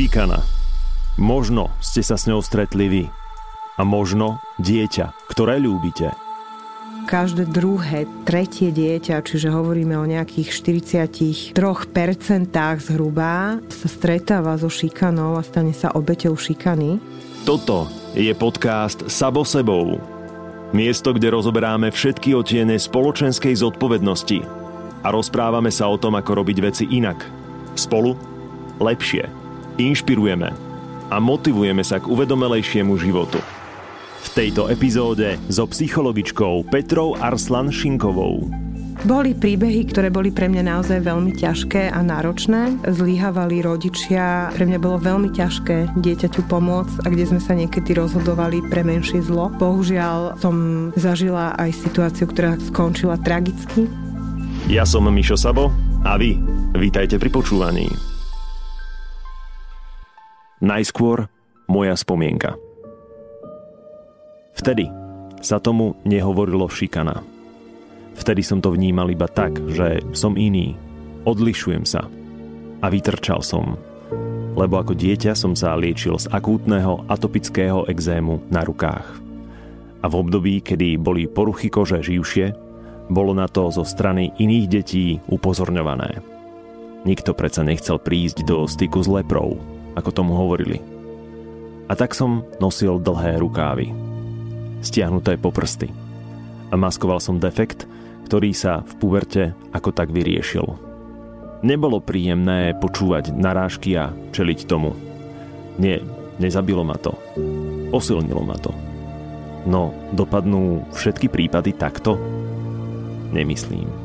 Šikana. Možno ste sa s ňou stretli vy. A možno dieťa, ktoré ľúbite. Každé druhé, tretie dieťa, čiže hovoríme o nejakých 43% zhruba, sa stretáva so šikanou a stane sa obeťou šikany. Toto je podcast Sabo sebou. Miesto, kde rozoberáme všetky otiene spoločenskej zodpovednosti a rozprávame sa o tom, ako robiť veci inak. Spolu lepšie. Inšpirujeme a motivujeme sa k uvedomelejšiemu životu. V tejto epizóde so psychologičkou Petrou Arslan Šinkovou. Boli príbehy, ktoré boli pre mňa naozaj veľmi ťažké a náročné. Zlíhavali rodičia, pre mňa bolo veľmi ťažké dieťaťu pomôcť a kde sme sa niekedy rozhodovali pre menšie zlo. Bohužiaľ som zažila aj situáciu, ktorá skončila tragicky. Ja som Mišo Sabo a vy vítajte pri počúvaní. Najskôr moja spomienka. Vtedy sa tomu nehovorilo šikana. Vtedy som to vnímal iba tak, že som iný, odlišujem sa a vytrčal som. Lebo ako dieťa som sa liečil z akútneho atopického exému na rukách. A v období, kedy boli poruchy kože živšie, bolo na to zo strany iných detí upozorňované. Nikto predsa nechcel prísť do styku s leprou, ako tomu hovorili. A tak som nosil dlhé rukávy, stiahnuté po prsty. A maskoval som defekt, ktorý sa v puverte ako tak vyriešil. Nebolo príjemné počúvať narážky a čeliť tomu. Nie, nezabilo ma to. Posilnilo ma to. No, dopadnú všetky prípady takto? Nemyslím.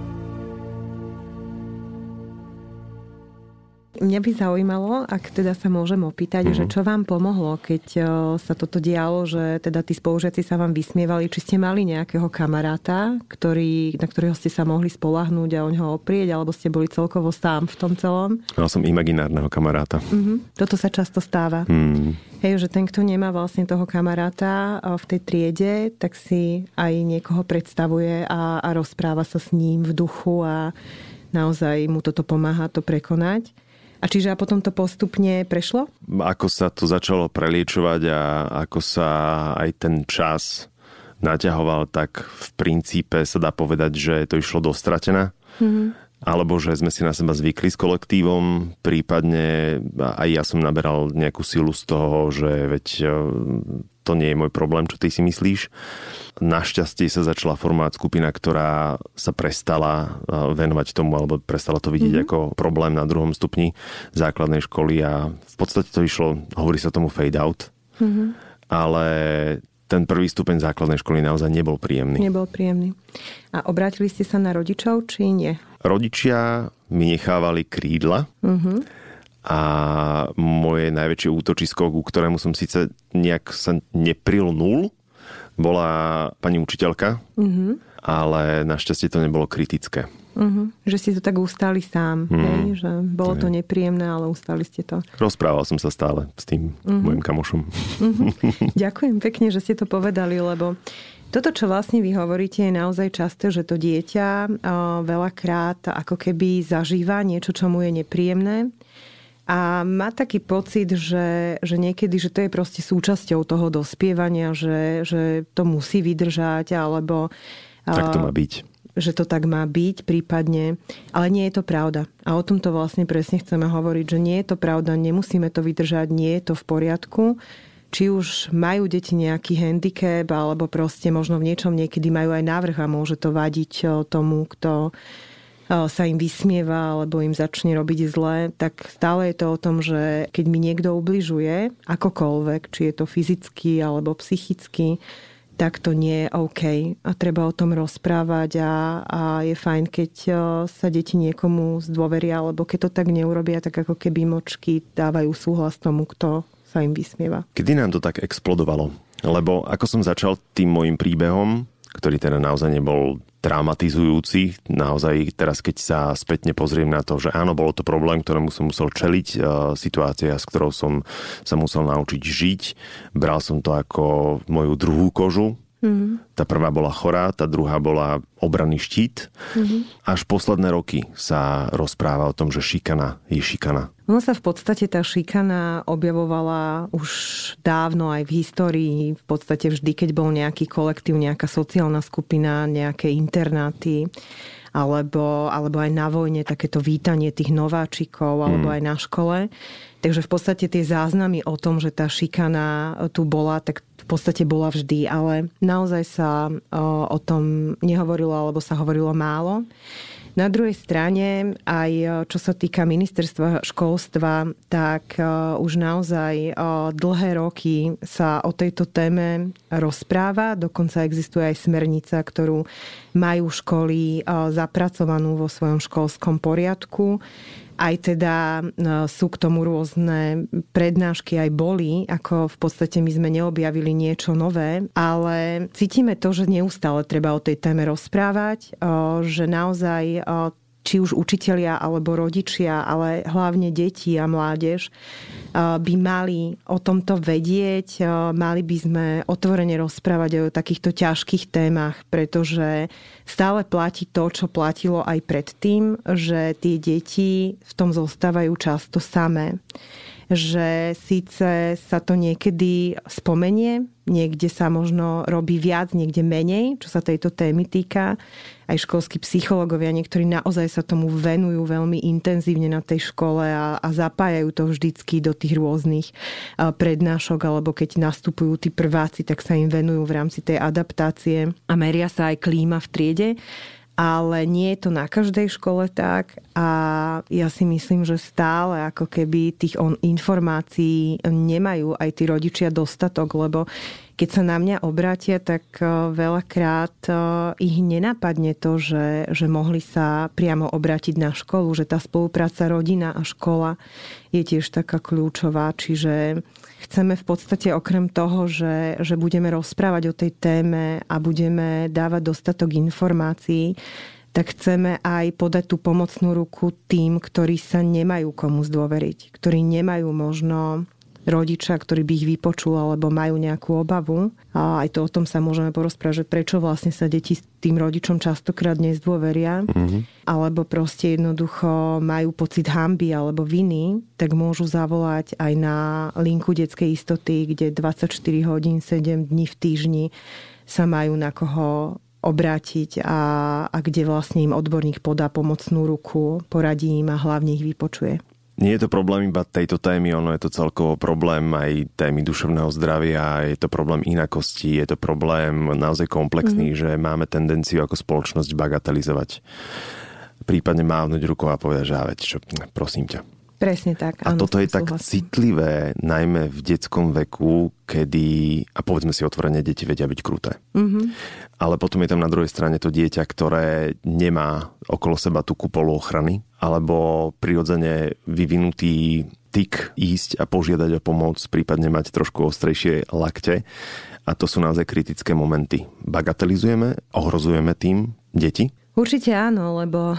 Mňa by zaujímalo, ak teda sa môžem opýtať, mm-hmm. že čo vám pomohlo, keď e, sa toto dialo, že teda tí spolužiaci sa vám vysmievali, či ste mali nejakého kamaráta, ktorý, na ktorého ste sa mohli spolahnúť a o ňoho oprieť, alebo ste boli celkovo sám v tom celom? Mal som imaginárneho kamaráta. Mm-hmm. Toto sa často stáva. Mm. Hej, že ten, kto nemá vlastne toho kamaráta e, v tej triede, tak si aj niekoho predstavuje a, a rozpráva sa s ním v duchu a naozaj mu toto pomáha to prekonať. A čiže a potom to postupne prešlo? Ako sa to začalo preliečovať a ako sa aj ten čas naťahoval, tak v princípe sa dá povedať, že to išlo dostratená. Mm-hmm. Alebo že sme si na seba zvykli s kolektívom, prípadne aj ja som naberal nejakú silu z toho, že veď to nie je môj problém, čo ty si myslíš. Našťastie sa začala formovať skupina, ktorá sa prestala eh, venovať tomu, alebo prestala to vidieť mm-hmm. ako problém na druhom stupni základnej školy a v podstate to išlo, hovorí sa tomu fade out, mm-hmm. ale ten prvý stupeň základnej školy naozaj nebol príjemný. Nebol príjemný. A obrátili ste sa na rodičov, či nie? Rodičia mi nechávali krídla. Mm-hmm a moje najväčšie útočisko, ku ktorému som síce nejak sa neprilnul, bola pani učiteľka, mm-hmm. ale našťastie to nebolo kritické. Uh-huh. Že si to tak ustali sám, mm. hej? že bolo to nepríjemné, ale ustali ste to. Rozprával som sa stále s tým uh-huh. môjim kamošom. Uh-huh. Ďakujem pekne, že ste to povedali, lebo toto, čo vlastne vy hovoríte, je naozaj časté, že to dieťa veľakrát ako keby zažíva niečo, čo mu je nepríjemné a má taký pocit, že, že niekedy, že to je proste súčasťou toho dospievania, že, že to musí vydržať, alebo... Tak to má byť. Že to tak má byť prípadne. Ale nie je to pravda. A o tomto vlastne presne chceme hovoriť, že nie je to pravda, nemusíme to vydržať, nie je to v poriadku. Či už majú deti nejaký handicap, alebo proste možno v niečom niekedy majú aj návrh a môže to vadiť tomu, kto sa im vysmieva alebo im začne robiť zle, tak stále je to o tom, že keď mi niekto ubližuje, akokoľvek, či je to fyzicky alebo psychicky, tak to nie je OK. A treba o tom rozprávať a, a je fajn, keď sa deti niekomu zdôveria, alebo keď to tak neurobia, tak ako keby močky dávajú súhlas tomu, kto sa im vysmieva. Kedy nám to tak explodovalo? Lebo ako som začal tým môjim príbehom, ktorý teda naozaj nebol traumatizujúci. Naozaj teraz, keď sa spätne pozriem na to, že áno, bolo to problém, ktorému som musel čeliť, e, situácia, s ktorou som sa musel naučiť žiť. Bral som to ako moju druhú kožu, Mm-hmm. Tá prvá bola chorá, tá druhá bola obranný štít. Mm-hmm. Až posledné roky sa rozpráva o tom, že šikana je šikana. Ono sa v podstate tá šikana objavovala už dávno aj v histórii. V podstate vždy, keď bol nejaký kolektív, nejaká sociálna skupina, nejaké internáty alebo, alebo aj na vojne takéto vítanie tých nováčikov alebo mm. aj na škole. Takže v podstate tie záznamy o tom, že tá šikana tu bola, tak v podstate bola vždy, ale naozaj sa o tom nehovorilo alebo sa hovorilo málo. Na druhej strane, aj čo sa týka ministerstva školstva, tak už naozaj dlhé roky sa o tejto téme rozpráva. Dokonca existuje aj smernica, ktorú majú školy zapracovanú vo svojom školskom poriadku aj teda no, sú k tomu rôzne prednášky aj boli, ako v podstate my sme neobjavili niečo nové, ale cítime to, že neustále treba o tej téme rozprávať, že naozaj či už učitelia alebo rodičia, ale hlavne deti a mládež by mali o tomto vedieť, mali by sme otvorene rozprávať o takýchto ťažkých témach, pretože stále platí to, čo platilo aj predtým, že tie deti v tom zostávajú často samé že síce sa to niekedy spomenie, niekde sa možno robí viac, niekde menej, čo sa tejto témy týka. Aj školskí psychológovia, niektorí naozaj sa tomu venujú veľmi intenzívne na tej škole a, a zapájajú to vždycky do tých rôznych prednášok, alebo keď nastupujú tí prváci, tak sa im venujú v rámci tej adaptácie. A meria sa aj klíma v triede ale nie je to na každej škole tak a ja si myslím, že stále ako keby tých on informácií nemajú aj tí rodičia dostatok, lebo keď sa na mňa obrátia, tak e, veľakrát e, ich nenapadne to, že, že mohli sa priamo obrátiť na školu, že tá spolupráca rodina a škola je tiež taká kľúčová, čiže chceme v podstate okrem toho, že, že budeme rozprávať o tej téme a budeme dávať dostatok informácií, tak chceme aj podať tú pomocnú ruku tým, ktorí sa nemajú komu zdôveriť, ktorí nemajú možno rodiča, ktorý by ich vypočul alebo majú nejakú obavu. A aj to o tom sa môžeme porozprávať, že prečo vlastne sa deti s tým rodičom častokrát nezdôveria. Mm-hmm. Alebo proste jednoducho majú pocit hamby alebo viny, tak môžu zavolať aj na linku detskej istoty, kde 24 hodín, 7 dní v týždni sa majú na koho obrátiť a, a kde vlastne im odborník podá pomocnú ruku, poradí im a hlavne ich vypočuje. Nie je to problém iba tejto témy, ono je to celkovo problém aj témy duševného zdravia, je to problém inakosti, je to problém naozaj komplexný, mm. že máme tendenciu ako spoločnosť bagatelizovať. Prípadne mávnuť rukou a povedať, že veď čo, prosím ťa. Presne tak. A áno, toto je tak citlivé, najmä v detskom veku, kedy, a povedzme si otvorene, deti vedia byť kruté. Mm-hmm. Ale potom je tam na druhej strane to dieťa, ktoré nemá okolo seba tú kupolu ochrany, alebo prirodzene vyvinutý tyk ísť a požiadať o pomoc, prípadne mať trošku ostrejšie lakte. A to sú naozaj kritické momenty. Bagatelizujeme, ohrozujeme tým deti, Určite áno, lebo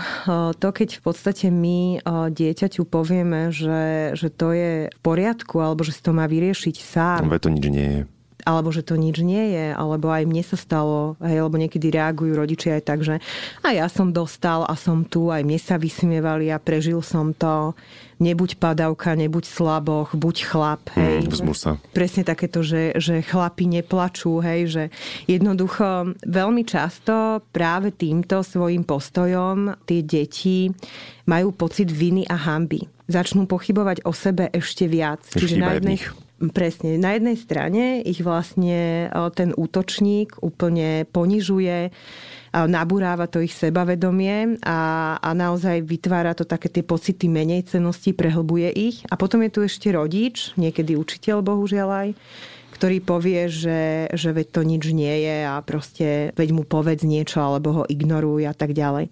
to, keď v podstate my dieťaťu povieme, že, že to je v poriadku, alebo že si to má vyriešiť sám. No, to nič nie je alebo že to nič nie je, alebo aj mne sa stalo, hej, lebo niekedy reagujú rodičia aj tak, že a ja som dostal a som tu, aj mne sa vysmievali a prežil som to. Nebuď padavka, nebuď slaboch, buď chlap. Hej. Mm, sa. Presne takéto, že, že chlapi neplačú, hej, že jednoducho veľmi často práve týmto svojim postojom tie deti majú pocit viny a hamby. Začnú pochybovať o sebe ešte viac. Ešte Čiže na jednej, Presne. Na jednej strane ich vlastne ten útočník úplne ponižuje, nabúráva to ich sebavedomie a, a naozaj vytvára to také tie pocity menej cenosti, prehlbuje ich. A potom je tu ešte rodič, niekedy učiteľ, bohužiaľ aj, ktorý povie, že, že veď to nič nie je a proste veď mu povedz niečo alebo ho ignoruj a tak ďalej.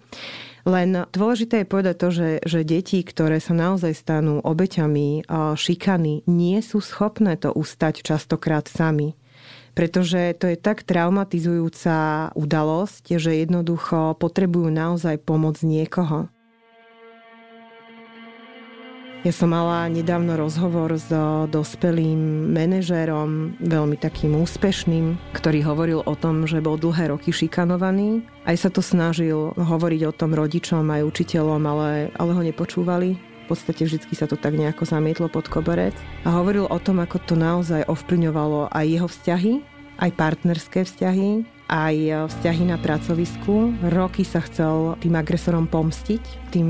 Len dôležité je povedať to, že, že deti, ktoré sa naozaj stanú obeťami šikany, nie sú schopné to ustať častokrát sami pretože to je tak traumatizujúca udalosť, že jednoducho potrebujú naozaj pomoc niekoho. Ja som mala nedávno rozhovor s dospelým manažérom, veľmi takým úspešným, ktorý hovoril o tom, že bol dlhé roky šikanovaný. Aj sa to snažil hovoriť o tom rodičom aj učiteľom, ale, ale ho nepočúvali. V podstate vždy sa to tak nejako zamietlo pod koberec. A hovoril o tom, ako to naozaj ovplyvňovalo aj jeho vzťahy, aj partnerské vzťahy, aj vzťahy na pracovisku. Roky sa chcel tým agresorom pomstiť, tým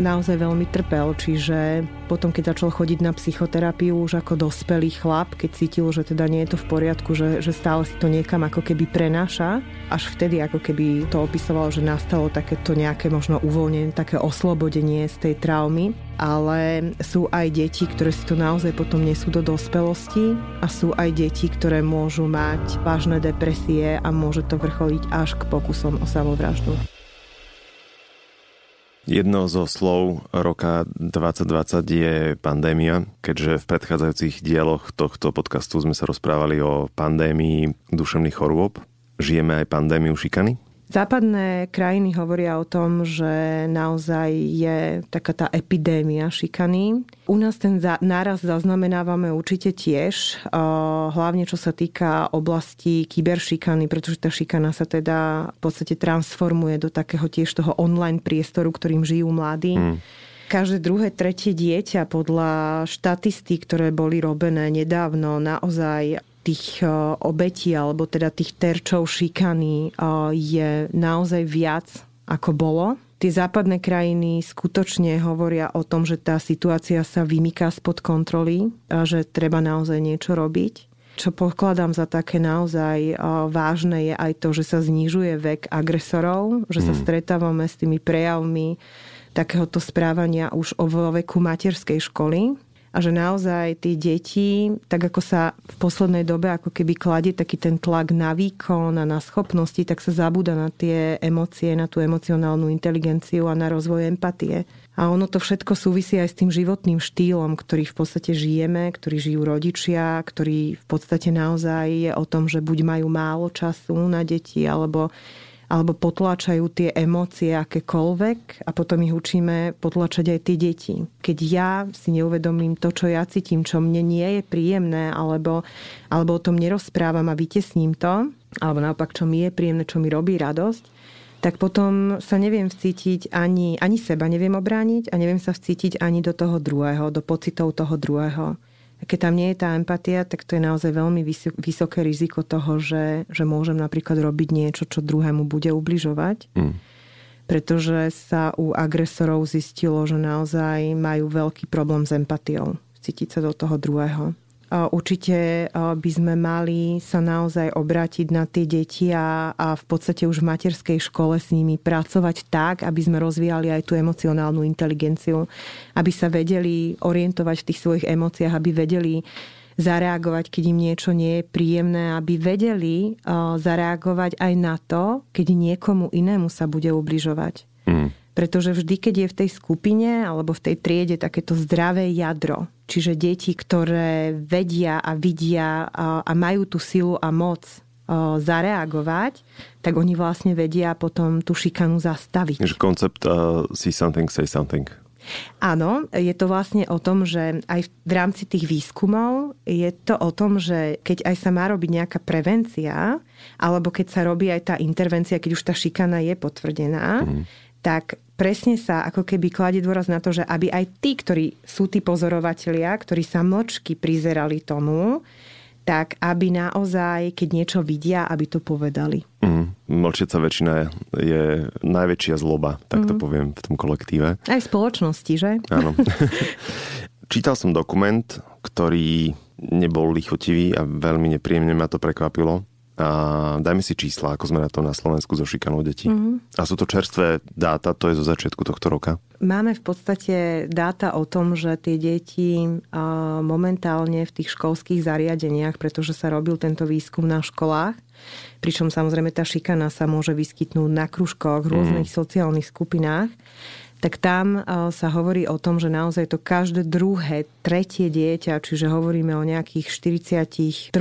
naozaj veľmi trpel, čiže potom, keď začal chodiť na psychoterapiu už ako dospelý chlap, keď cítil, že teda nie je to v poriadku, že, že stále si to niekam ako keby prenáša, až vtedy ako keby to opisoval, že nastalo takéto nejaké možno uvoľnenie, také oslobodenie z tej traumy. Ale sú aj deti, ktoré si to naozaj potom nesú do dospelosti a sú aj deti, ktoré môžu mať vážne depresie a môže to vrcholiť až k pokusom o samovraždu. Jedno zo slov roka 2020 je pandémia, keďže v predchádzajúcich dieloch tohto podcastu sme sa rozprávali o pandémii duševných chorôb. Žijeme aj pandémiu šikany? Západné krajiny hovoria o tom, že naozaj je taká tá epidémia šikany. U nás ten náraz zaznamenávame určite tiež, hlavne čo sa týka oblasti kyberšikany, pretože tá šikana sa teda v podstate transformuje do takého tiež toho online priestoru, ktorým žijú mladí. Hmm. Každé druhé, tretie dieťa podľa štatistík, ktoré boli robené nedávno, naozaj tých e, obetí alebo teda tých terčov šikany e, je naozaj viac ako bolo. Tie západné krajiny skutočne hovoria o tom, že tá situácia sa vymýka spod kontroly a že treba naozaj niečo robiť. Čo pokladám za také naozaj e, vážne je aj to, že sa znižuje vek agresorov, že sa hmm. stretávame s tými prejavmi takéhoto správania už o veku materskej školy, a že naozaj tie deti, tak ako sa v poslednej dobe ako keby kladie taký ten tlak na výkon a na schopnosti, tak sa zabúda na tie emócie, na tú emocionálnu inteligenciu a na rozvoj empatie. A ono to všetko súvisí aj s tým životným štýlom, ktorý v podstate žijeme, ktorý žijú rodičia, ktorý v podstate naozaj je o tom, že buď majú málo času na deti, alebo alebo potláčajú tie emócie akékoľvek a potom ich učíme potlačať aj tie deti. Keď ja si neuvedomím to, čo ja cítim, čo mne nie je príjemné, alebo, alebo o tom nerozprávam a vytesním to, alebo naopak, čo mi je príjemné, čo mi robí radosť, tak potom sa neviem vcítiť ani, ani seba neviem obrániť a neviem sa vcítiť ani do toho druhého, do pocitov toho druhého. Keď tam nie je tá empatia, tak to je naozaj veľmi vysoké riziko toho, že, že môžem napríklad robiť niečo, čo druhému bude ubližovať. Mm. Pretože sa u agresorov zistilo, že naozaj majú veľký problém s empatiou. Cítiť sa do toho druhého. Určite by sme mali sa naozaj obrátiť na tie deti a, a v podstate už v materskej škole s nimi pracovať tak, aby sme rozvíjali aj tú emocionálnu inteligenciu, aby sa vedeli orientovať v tých svojich emóciách, aby vedeli zareagovať, keď im niečo nie je príjemné, aby vedeli zareagovať aj na to, keď niekomu inému sa bude ubližovať. Mm. Pretože vždy, keď je v tej skupine alebo v tej triede takéto zdravé jadro, čiže deti, ktoré vedia a vidia a, a majú tú silu a moc zareagovať, tak oni vlastne vedia potom tú šikanu zastaviť. Že koncept uh, see something, say something. Áno, je to vlastne o tom, že aj v rámci tých výskumov je to o tom, že keď aj sa má robiť nejaká prevencia, alebo keď sa robí aj tá intervencia, keď už tá šikana je potvrdená, mm. tak presne sa ako keby kladie dôraz na to, že aby aj tí, ktorí sú tí pozorovatelia, ktorí sa mlčky prizerali tomu, tak aby naozaj, keď niečo vidia, aby to povedali. Mm, mlčiaca väčšina je, najväčšia zloba, tak to mm. poviem, v tom kolektíve. Aj v spoločnosti, že? Áno. Čítal som dokument, ktorý nebol lichotivý a veľmi nepríjemne ma to prekvapilo a dajme si čísla, ako sme na to na Slovensku so šikanou detí. Mm-hmm. A sú to čerstvé dáta, to je zo začiatku tohto roka? Máme v podstate dáta o tom, že tie deti momentálne v tých školských zariadeniach, pretože sa robil tento výskum na školách, pričom samozrejme tá šikana sa môže vyskytnúť na kružkoch, v rôznych mm. sociálnych skupinách, tak tam eh, sa hovorí o tom, že naozaj to každé druhé, tretie dieťa, čiže hovoríme o nejakých 43%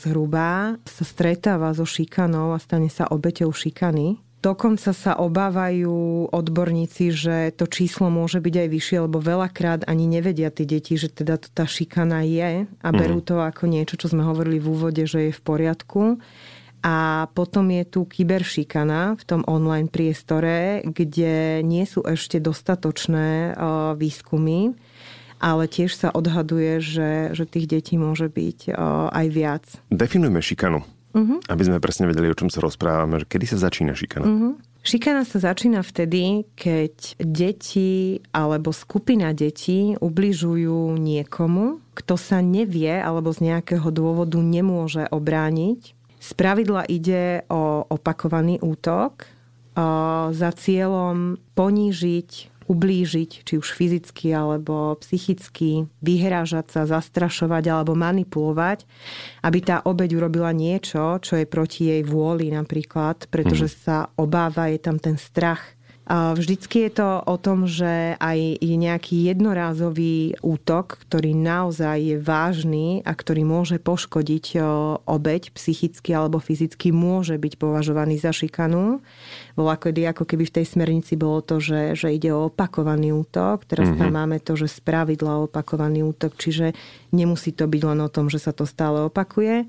zhruba, sa stretáva so šikanou a stane sa obeťou šikany. Dokonca sa obávajú odborníci, že to číslo môže byť aj vyššie, lebo veľakrát ani nevedia tie deti, že teda to tá šikana je a berú mhm. to ako niečo, čo sme hovorili v úvode, že je v poriadku. A potom je tu kyberšikana v tom online priestore, kde nie sú ešte dostatočné výskumy, ale tiež sa odhaduje, že, že tých detí môže byť aj viac. Definujme šikanu, uh-huh. aby sme presne vedeli, o čom sa rozprávame. Kedy sa začína šikana? Uh-huh. Šikana sa začína vtedy, keď deti alebo skupina detí ubližujú niekomu, kto sa nevie alebo z nejakého dôvodu nemôže obrániť z pravidla ide o opakovaný útok za cieľom ponížiť, ublížiť, či už fyzicky alebo psychicky, vyhrážať sa, zastrašovať alebo manipulovať, aby tá obeď urobila niečo, čo je proti jej vôli napríklad, pretože mm. sa obáva, je tam ten strach Vždycky je to o tom, že aj je nejaký jednorázový útok, ktorý naozaj je vážny a ktorý môže poškodiť obeď psychicky alebo fyzicky, môže byť považovaný za šikanu. Bola kedy ako keby v tej smernici bolo to, že, že ide o opakovaný útok. Teraz mm-hmm. tam mhm. máme to, že spravidla opakovaný útok, čiže nemusí to byť len o tom, že sa to stále opakuje.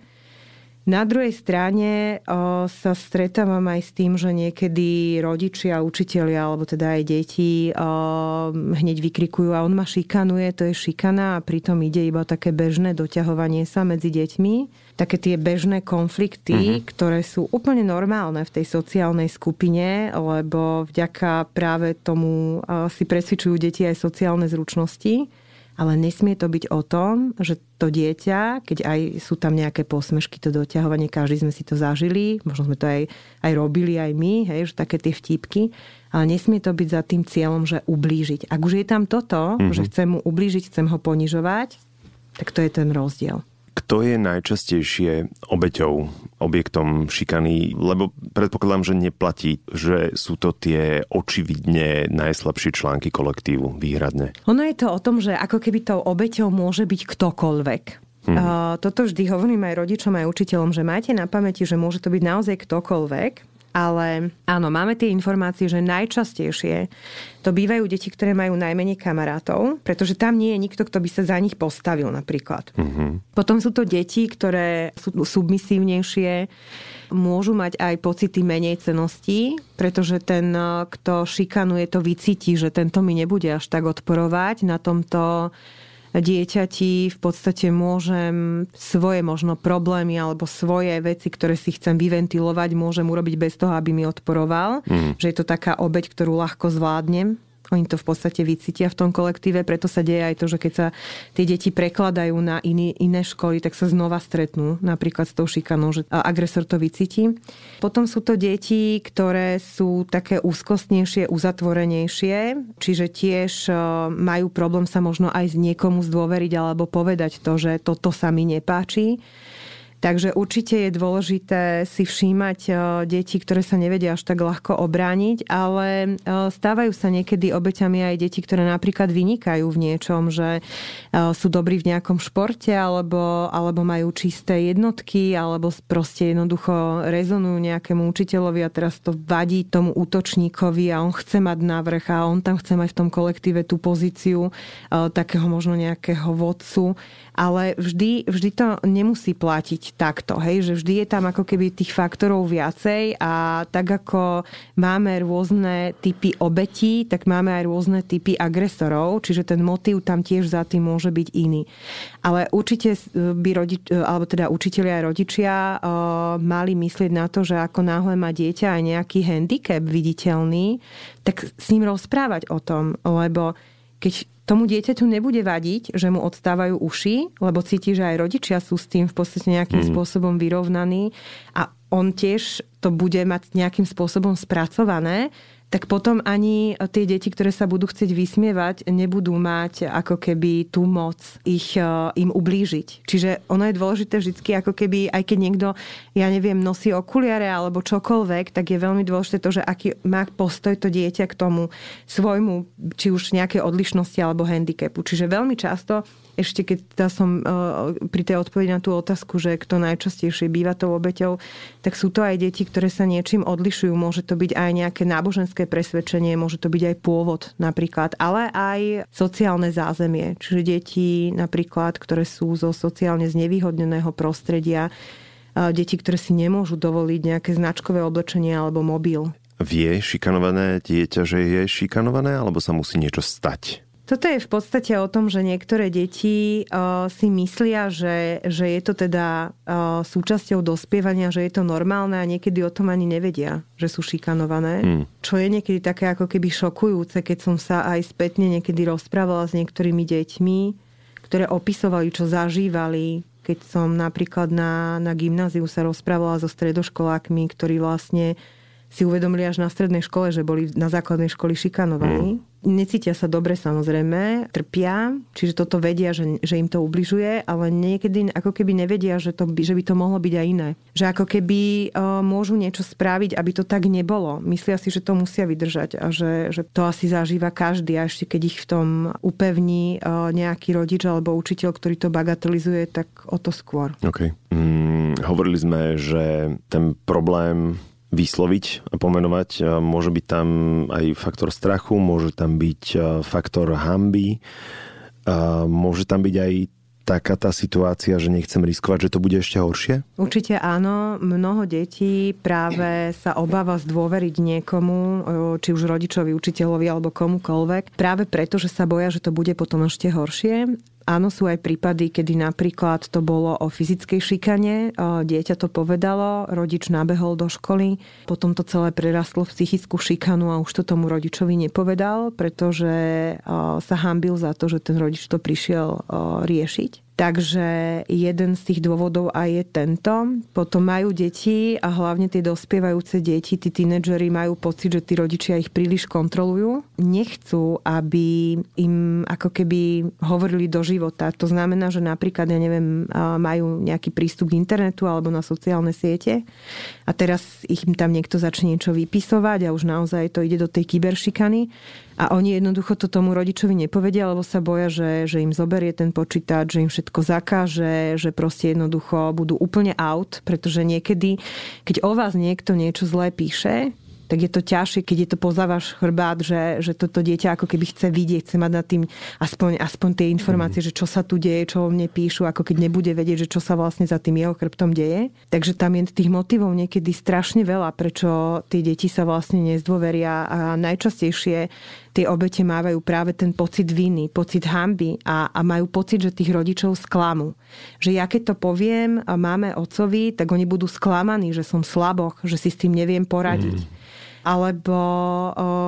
Na druhej strane o, sa stretávam aj s tým, že niekedy rodičia, učitelia alebo teda aj deti o, hneď vykrikujú a on ma šikanuje, to je šikana a pritom ide iba také bežné doťahovanie sa medzi deťmi. Také tie bežné konflikty, uh-huh. ktoré sú úplne normálne v tej sociálnej skupine, lebo vďaka práve tomu o, si presvičujú deti aj sociálne zručnosti ale nesmie to byť o tom, že to dieťa, keď aj sú tam nejaké posmešky, to doťahovanie, každý sme si to zažili, možno sme to aj, aj robili aj my, hej, že také tie vtípky, ale nesmie to byť za tým cieľom, že ublížiť. Ak už je tam toto, mm-hmm. že chcem mu ublížiť, chcem ho ponižovať, tak to je ten rozdiel. Kto je najčastejšie obeťou, objektom šikany? Lebo predpokladám, že neplatí, že sú to tie očividne najslabšie články kolektívu výhradne. Ono je to o tom, že ako keby tou obeťou môže byť ktokoľvek. Hmm. Uh, toto vždy hovorím aj rodičom, aj učiteľom, že majte na pamäti, že môže to byť naozaj ktokoľvek ale áno, máme tie informácie, že najčastejšie to bývajú deti, ktoré majú najmenej kamarátov, pretože tam nie je nikto, kto by sa za nich postavil napríklad. Mm-hmm. Potom sú to deti, ktoré sú submisívnejšie, môžu mať aj pocity menej cenosti, pretože ten, kto šikanuje, to vycíti, že tento mi nebude až tak odporovať na tomto dieťati v podstate môžem svoje možno problémy alebo svoje veci, ktoré si chcem vyventilovať, môžem urobiť bez toho, aby mi odporoval. Mm. Že je to taká obeď, ktorú ľahko zvládnem. Oni to v podstate vycítia v tom kolektíve, preto sa deje aj to, že keď sa tie deti prekladajú na iný, iné školy, tak sa znova stretnú napríklad s tou šikanou, že agresor to vycíti. Potom sú to deti, ktoré sú také úzkostnejšie, uzatvorenejšie, čiže tiež e, majú problém sa možno aj z niekomu zdôveriť alebo povedať to, že toto sa mi nepáči. Takže určite je dôležité si všímať e, deti, ktoré sa nevedia až tak ľahko obrániť, ale e, stávajú sa niekedy obeťami aj deti, ktoré napríklad vynikajú v niečom, že e, sú dobrí v nejakom športe alebo, alebo majú čisté jednotky alebo proste jednoducho rezonujú nejakému učiteľovi a teraz to vadí tomu útočníkovi a on chce mať navrh a on tam chce mať v tom kolektíve tú pozíciu takého možno nejakého vodcu ale vždy, vždy to nemusí platiť takto, hej, že vždy je tam ako keby tých faktorov viacej a tak ako máme rôzne typy obetí, tak máme aj rôzne typy agresorov, čiže ten motív tam tiež za tým môže byť iný. Ale určite by rodič, alebo teda učiteľia a rodičia uh, mali myslieť na to, že ako náhle má dieťa aj nejaký handicap viditeľný, tak s ním rozprávať o tom, lebo keď tomu dieťaťu nebude vadiť, že mu odstávajú uši, lebo cíti, že aj rodičia sú s tým v podstate nejakým mm. spôsobom vyrovnaní a on tiež to bude mať nejakým spôsobom spracované, tak potom ani tie deti, ktoré sa budú chcieť vysmievať, nebudú mať ako keby tú moc ich, e, im ublížiť. Čiže ono je dôležité vždy, ako keby, aj keď niekto, ja neviem, nosí okuliare alebo čokoľvek, tak je veľmi dôležité to, že aký má postoj to dieťa k tomu svojmu, či už nejaké odlišnosti alebo handicapu. Čiže veľmi často ešte keď teda som uh, pri tej odpovedi na tú otázku, že kto najčastejšie býva tou obeťou, tak sú to aj deti, ktoré sa niečím odlišujú. Môže to byť aj nejaké náboženské presvedčenie, môže to byť aj pôvod napríklad, ale aj sociálne zázemie. Čiže deti napríklad, ktoré sú zo sociálne znevýhodneného prostredia, deti, ktoré si nemôžu dovoliť nejaké značkové oblečenie alebo mobil. Vie šikanované dieťa, že je šikanované, alebo sa musí niečo stať? Toto je v podstate o tom, že niektoré deti uh, si myslia, že, že je to teda uh, súčasťou dospievania, že je to normálne a niekedy o tom ani nevedia, že sú šikanované. Hmm. Čo je niekedy také ako keby šokujúce, keď som sa aj spätne niekedy rozprávala s niektorými deťmi, ktoré opisovali, čo zažívali, keď som napríklad na, na gymnáziu sa rozprávala so stredoškolákmi, ktorí vlastne si uvedomili až na strednej škole, že boli na základnej školy šikanovaní. Hmm necítia sa dobre samozrejme, trpia, čiže toto vedia, že, že im to ubližuje, ale niekedy ako keby nevedia, že, to, že by to mohlo byť aj iné. Že ako keby uh, môžu niečo spraviť, aby to tak nebolo. Myslia si, že to musia vydržať a že, že to asi zažíva každý a ešte keď ich v tom upevní uh, nejaký rodič alebo učiteľ, ktorý to bagatelizuje, tak o to skôr. Okay. Mm, hovorili sme, že ten problém vysloviť a pomenovať. Môže byť tam aj faktor strachu, môže tam byť faktor hamby, môže tam byť aj taká tá situácia, že nechcem riskovať, že to bude ešte horšie? Určite áno. Mnoho detí práve sa obáva zdôveriť niekomu, či už rodičovi, učiteľovi alebo komukoľvek, práve preto, že sa boja, že to bude potom ešte horšie. Áno, sú aj prípady, kedy napríklad to bolo o fyzickej šikane, dieťa to povedalo, rodič nabehol do školy, potom to celé prerastlo v psychickú šikanu a už to tomu rodičovi nepovedal, pretože sa hambil za to, že ten rodič to prišiel riešiť. Takže jeden z tých dôvodov aj je tento. Potom majú deti a hlavne tie dospievajúce deti, tí tínedžeri majú pocit, že tí rodičia ich príliš kontrolujú. Nechcú, aby im ako keby hovorili do života. To znamená, že napríklad, ja neviem, majú nejaký prístup k internetu alebo na sociálne siete a teraz ich tam niekto začne niečo vypisovať a už naozaj to ide do tej kyberšikany a oni jednoducho to tomu rodičovi nepovedia, lebo sa boja, že, že im zoberie ten počítač, že im všetko zakáže, že proste jednoducho budú úplne out, pretože niekedy, keď o vás niekto niečo zlé píše, tak je to ťažšie, keď je to poza váš chrbát, že, že toto dieťa ako keby chce vidieť, chce mať nad tým aspoň, aspoň tie informácie, mm. že čo sa tu deje, čo o mne píšu, ako keď nebude vedieť, že čo sa vlastne za tým jeho chrbtom deje. Takže tam je tých motivov niekedy strašne veľa, prečo tie deti sa vlastne nezdôveria a najčastejšie tie obete mávajú práve ten pocit viny, pocit hamby a, a majú pocit, že tých rodičov sklamu. Že ja keď to poviem máme otcovi, tak oni budú sklamaní, že som slaboch, že si s tým neviem poradiť. Mm alebo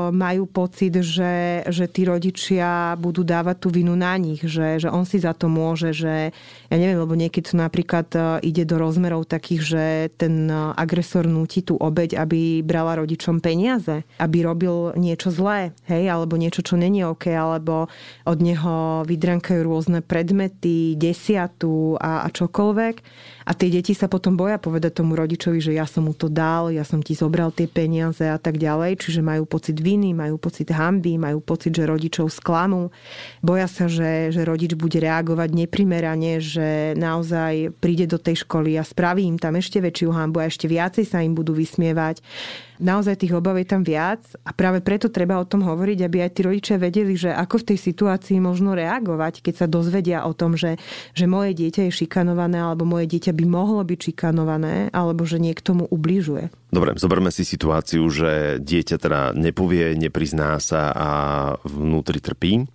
majú pocit, že, že tí rodičia budú dávať tú vinu na nich, že, že on si za to môže, že ja neviem, lebo niekedy to napríklad ide do rozmerov takých, že ten agresor núti tú obeď, aby brala rodičom peniaze, aby robil niečo zlé, hej, alebo niečo, čo není OK, alebo od neho vydrankajú rôzne predmety, desiatu a, a čokoľvek. A tie deti sa potom boja povedať tomu rodičovi, že ja som mu to dal, ja som ti zobral tie peniaze a tak ďalej. Čiže majú pocit viny, majú pocit hamby, majú pocit, že rodičov sklamú. Boja sa, že, že rodič bude reagovať neprimerane, že naozaj príde do tej školy a spraví im tam ešte väčšiu hambu a ešte viacej sa im budú vysmievať naozaj tých obav je tam viac a práve preto treba o tom hovoriť, aby aj tí rodičia vedeli, že ako v tej situácii možno reagovať, keď sa dozvedia o tom, že, že moje dieťa je šikanované alebo moje dieťa by mohlo byť šikanované alebo že niekto mu ubližuje. Dobre, zoberme si situáciu, že dieťa teda nepovie, neprizná sa a vnútri trpí.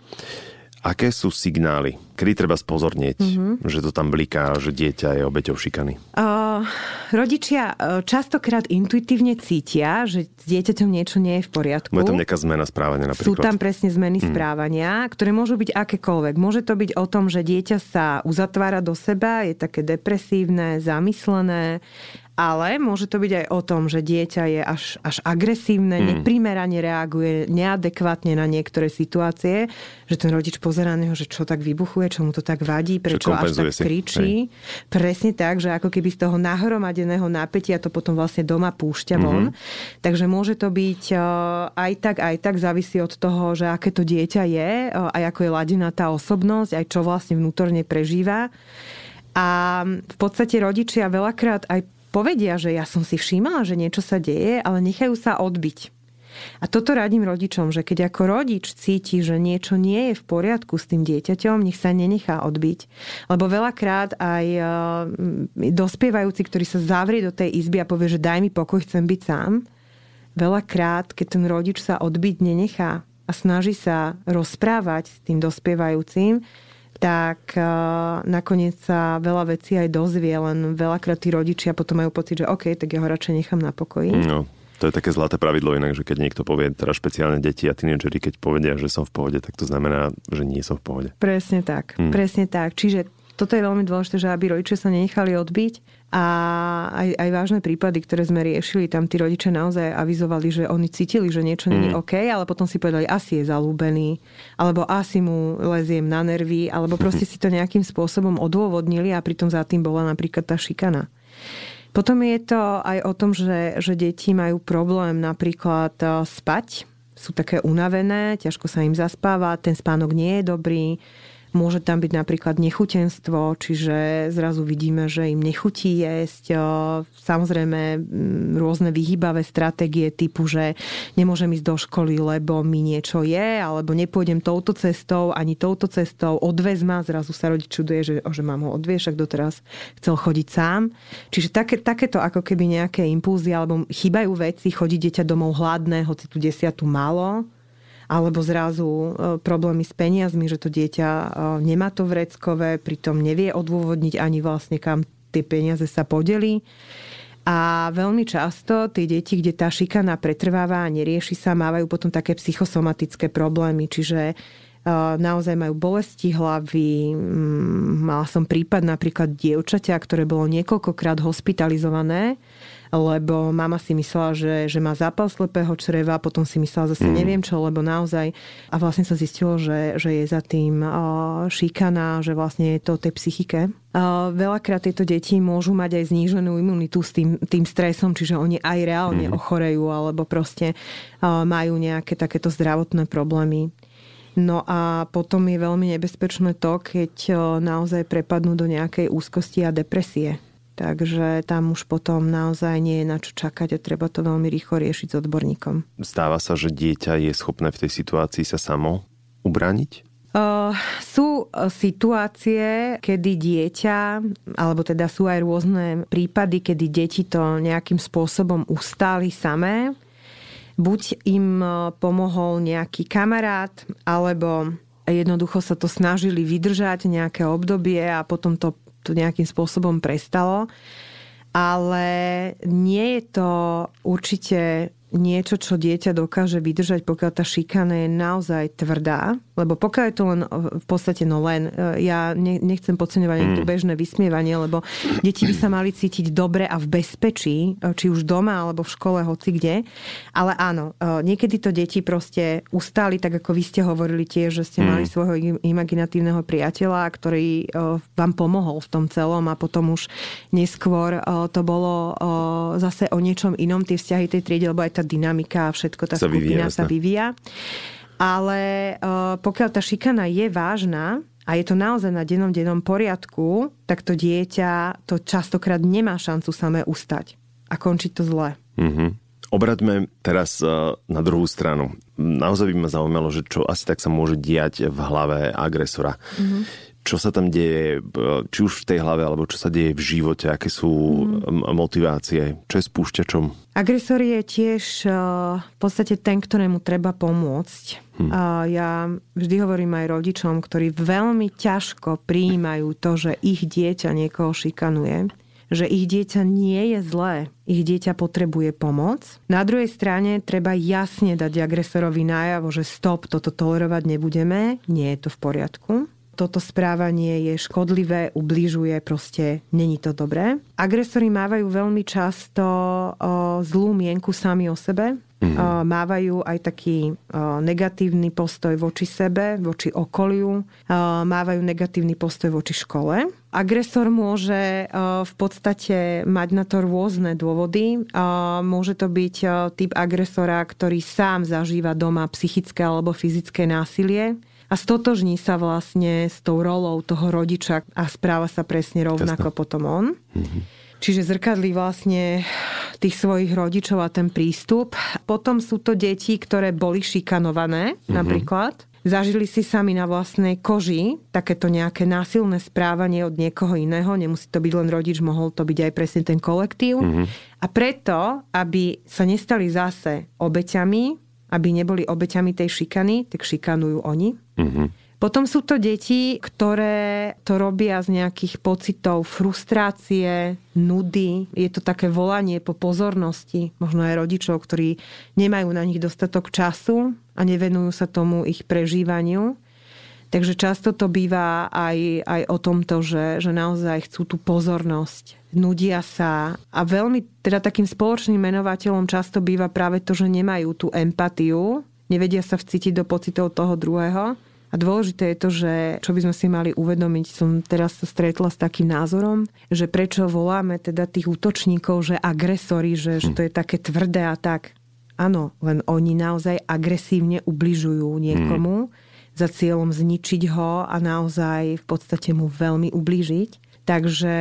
Aké sú signály, kedy treba spozornieť, mm-hmm. že to tam bliká, že dieťa je obeťou šikany? Uh, rodičia uh, častokrát intuitívne cítia, že s dieťaťom niečo nie je v poriadku. Je tam nejaká zmena správania napríklad? Sú tam presne zmeny mm. správania, ktoré môžu byť akékoľvek. Môže to byť o tom, že dieťa sa uzatvára do seba, je také depresívne, zamyslené, ale môže to byť aj o tom, že dieťa je až, až agresívne, hmm. neprimerane reaguje neadekvátne na niektoré situácie, že ten rodič pozerá na neho, že čo tak vybuchuje, čo mu to tak vadí, prečo až tak si. kričí. Hej. Presne tak, že ako keby z toho nahromadeného napätia to potom vlastne doma púšťa von. Mm-hmm. Takže môže to byť e, aj tak, aj tak závisí od toho, že aké to dieťa je, e, aj ako je ladená tá osobnosť, aj čo vlastne vnútorne prežíva. A v podstate rodičia veľakrát aj povedia, že ja som si všímala, že niečo sa deje, ale nechajú sa odbiť. A toto radím rodičom, že keď ako rodič cíti, že niečo nie je v poriadku s tým dieťaťom, nech sa nenechá odbiť. Lebo veľakrát aj e, dospievajúci, ktorý sa zavrie do tej izby a povie, že daj mi pokoj, chcem byť sám, veľakrát, keď ten rodič sa odbiť nenechá a snaží sa rozprávať s tým dospievajúcim, tak uh, nakoniec sa veľa vecí aj dozvie, len veľakrát tí rodičia potom majú pocit, že OK, tak ja ho radšej nechám na pokoji. No, to je také zlaté pravidlo inak, že keď niekto povie, teda špeciálne deti a tínedžeri, keď povedia, že som v pohode, tak to znamená, že nie som v pohode. Presne tak, hmm. presne tak. Čiže toto je veľmi dôležité, že aby rodičia sa nenechali odbiť a aj, aj vážne prípady, ktoré sme riešili, tam tí rodičia naozaj avizovali, že oni cítili, že niečo mm. nie je OK, ale potom si povedali, asi je zalúbený, alebo asi mu leziem na nervy, alebo proste si to nejakým spôsobom odôvodnili a pritom za tým bola napríklad tá šikana. Potom je to aj o tom, že, že deti majú problém napríklad eh, spať, sú také unavené, ťažko sa im zaspáva, ten spánok nie je dobrý, Môže tam byť napríklad nechutenstvo, čiže zrazu vidíme, že im nechutí jesť. Samozrejme rôzne vyhýbavé stratégie typu, že nemôžem ísť do školy, lebo mi niečo je, alebo nepôjdem touto cestou, ani touto cestou, odvez ma, zrazu sa rodič čuduje, že, že mám ho odvieš, ak doteraz chcel chodiť sám. Čiže také, takéto ako keby nejaké impulzy, alebo chýbajú veci, chodí dieťa domov hladné, hoci tu desiatu malo, alebo zrazu e, problémy s peniazmi, že to dieťa e, nemá to vreckové, pritom nevie odôvodniť ani vlastne kam tie peniaze sa podeli. A veľmi často tie deti, kde tá šikana pretrváva a nerieši sa, mávajú potom také psychosomatické problémy, čiže e, naozaj majú bolesti hlavy. Mala som prípad napríklad dievčaťa, ktoré bolo niekoľkokrát hospitalizované lebo mama si myslela, že, že má zápal slepého čreva, potom si myslela zase mm. neviem čo, lebo naozaj a vlastne sa zistilo, že, že je za tým šikana, že vlastne je to tej psychike. Veľakrát tieto deti môžu mať aj zníženú imunitu s tým, tým stresom, čiže oni aj reálne mm. ochorejú alebo proste majú nejaké takéto zdravotné problémy. No a potom je veľmi nebezpečné to, keď naozaj prepadnú do nejakej úzkosti a depresie. Takže tam už potom naozaj nie je na čo čakať a treba to veľmi rýchlo riešiť s odborníkom. Stáva sa, že dieťa je schopné v tej situácii sa samo ubrániť? Uh, sú situácie, kedy dieťa, alebo teda sú aj rôzne prípady, kedy deti to nejakým spôsobom ustáli samé. Buď im pomohol nejaký kamarát, alebo jednoducho sa to snažili vydržať nejaké obdobie a potom to to nejakým spôsobom prestalo. Ale nie je to určite niečo, čo dieťa dokáže vydržať, pokiaľ tá šikana je naozaj tvrdá. Lebo pokiaľ je to len v podstate no len, e, ja nechcem podceňovať mm. to bežné vysmievanie, lebo deti by sa mali cítiť dobre a v bezpečí, e, či už doma alebo v škole, hoci kde. Ale áno, niekedy to deti proste ustali, tak ako vy ste hovorili tiež, že ste mm. mali svojho imaginatívneho priateľa, ktorý vám pomohol v tom celom a potom už neskôr to bolo zase o niečom inom, tie vzťahy tej triede, lebo aj tá dynamika a všetko, tá sa skupina vyvíja, sa vyvíja. Ale uh, pokiaľ tá šikana je vážna, a je to naozaj na dennom dennom poriadku, tak to dieťa to častokrát nemá šancu samé ustať a končiť to zle. Mm-hmm. Obraťme teraz uh, na druhú stranu. Naozaj by ma zaujímalo, že čo asi tak sa môže diať v hlave agresora. Mm-hmm čo sa tam deje, či už v tej hlave, alebo čo sa deje v živote, aké sú mm. motivácie, čo je spúšťačom? Agresor je tiež v podstate ten, ktorému treba pomôcť. Hmm. Ja vždy hovorím aj rodičom, ktorí veľmi ťažko prijímajú to, že ich dieťa niekoho šikanuje že ich dieťa nie je zlé, ich dieťa potrebuje pomoc. Na druhej strane treba jasne dať agresorovi najavo, že stop, toto tolerovať nebudeme, nie je to v poriadku toto správanie je škodlivé, ubližuje, proste není to dobré. Agresori mávajú veľmi často zlú mienku sami o sebe, Mm. Mávajú aj taký uh, negatívny postoj voči sebe, voči okoliu, uh, mávajú negatívny postoj voči škole. Agresor môže v podstate mať na to rôzne dôvody. Môže to byť typ agresora, ktorý sám zažíva doma psychické alebo fyzické násilie a stotožní sa vlastne s tou rolou toho rodiča a správa sa presne rovnako Jasne. potom on. Mm-hmm. Čiže zrkadlí vlastne tých svojich rodičov a ten prístup. Potom sú to deti, ktoré boli šikanované mm-hmm. napríklad. Zažili si sami na vlastnej koži takéto nejaké násilné správanie od niekoho iného. Nemusí to byť len rodič, mohol to byť aj presne ten kolektív. Mm-hmm. A preto, aby sa nestali zase obeťami, aby neboli obeťami tej šikany, tak šikanujú oni. Mm-hmm. Potom sú to deti, ktoré to robia z nejakých pocitov frustrácie, nudy. Je to také volanie po pozornosti, možno aj rodičov, ktorí nemajú na nich dostatok času a nevenujú sa tomu ich prežívaniu. Takže často to býva aj, aj o tomto, že, že naozaj chcú tú pozornosť, nudia sa. A veľmi, teda takým spoločným menovateľom často býva práve to, že nemajú tú empatiu, nevedia sa vcítiť do pocitov toho druhého a dôležité je to, že čo by sme si mali uvedomiť, som teraz sa stretla s takým názorom, že prečo voláme teda tých útočníkov, že agresori, že, že hm. to je také tvrdé a tak. Áno, len oni naozaj agresívne ubližujú niekomu hmm. za cieľom zničiť ho a naozaj v podstate mu veľmi ubližiť. Takže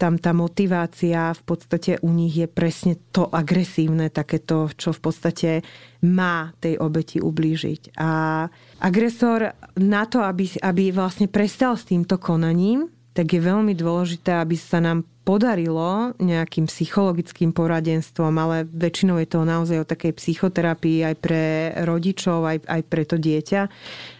tam tá motivácia v podstate u nich je presne to agresívne, takéto, čo v podstate má tej obeti ublížiť. A agresor na to, aby, aby vlastne prestal s týmto konaním, tak je veľmi dôležité, aby sa nám podarilo nejakým psychologickým poradenstvom, ale väčšinou je to naozaj o takej psychoterapii aj pre rodičov, aj, aj pre to dieťa,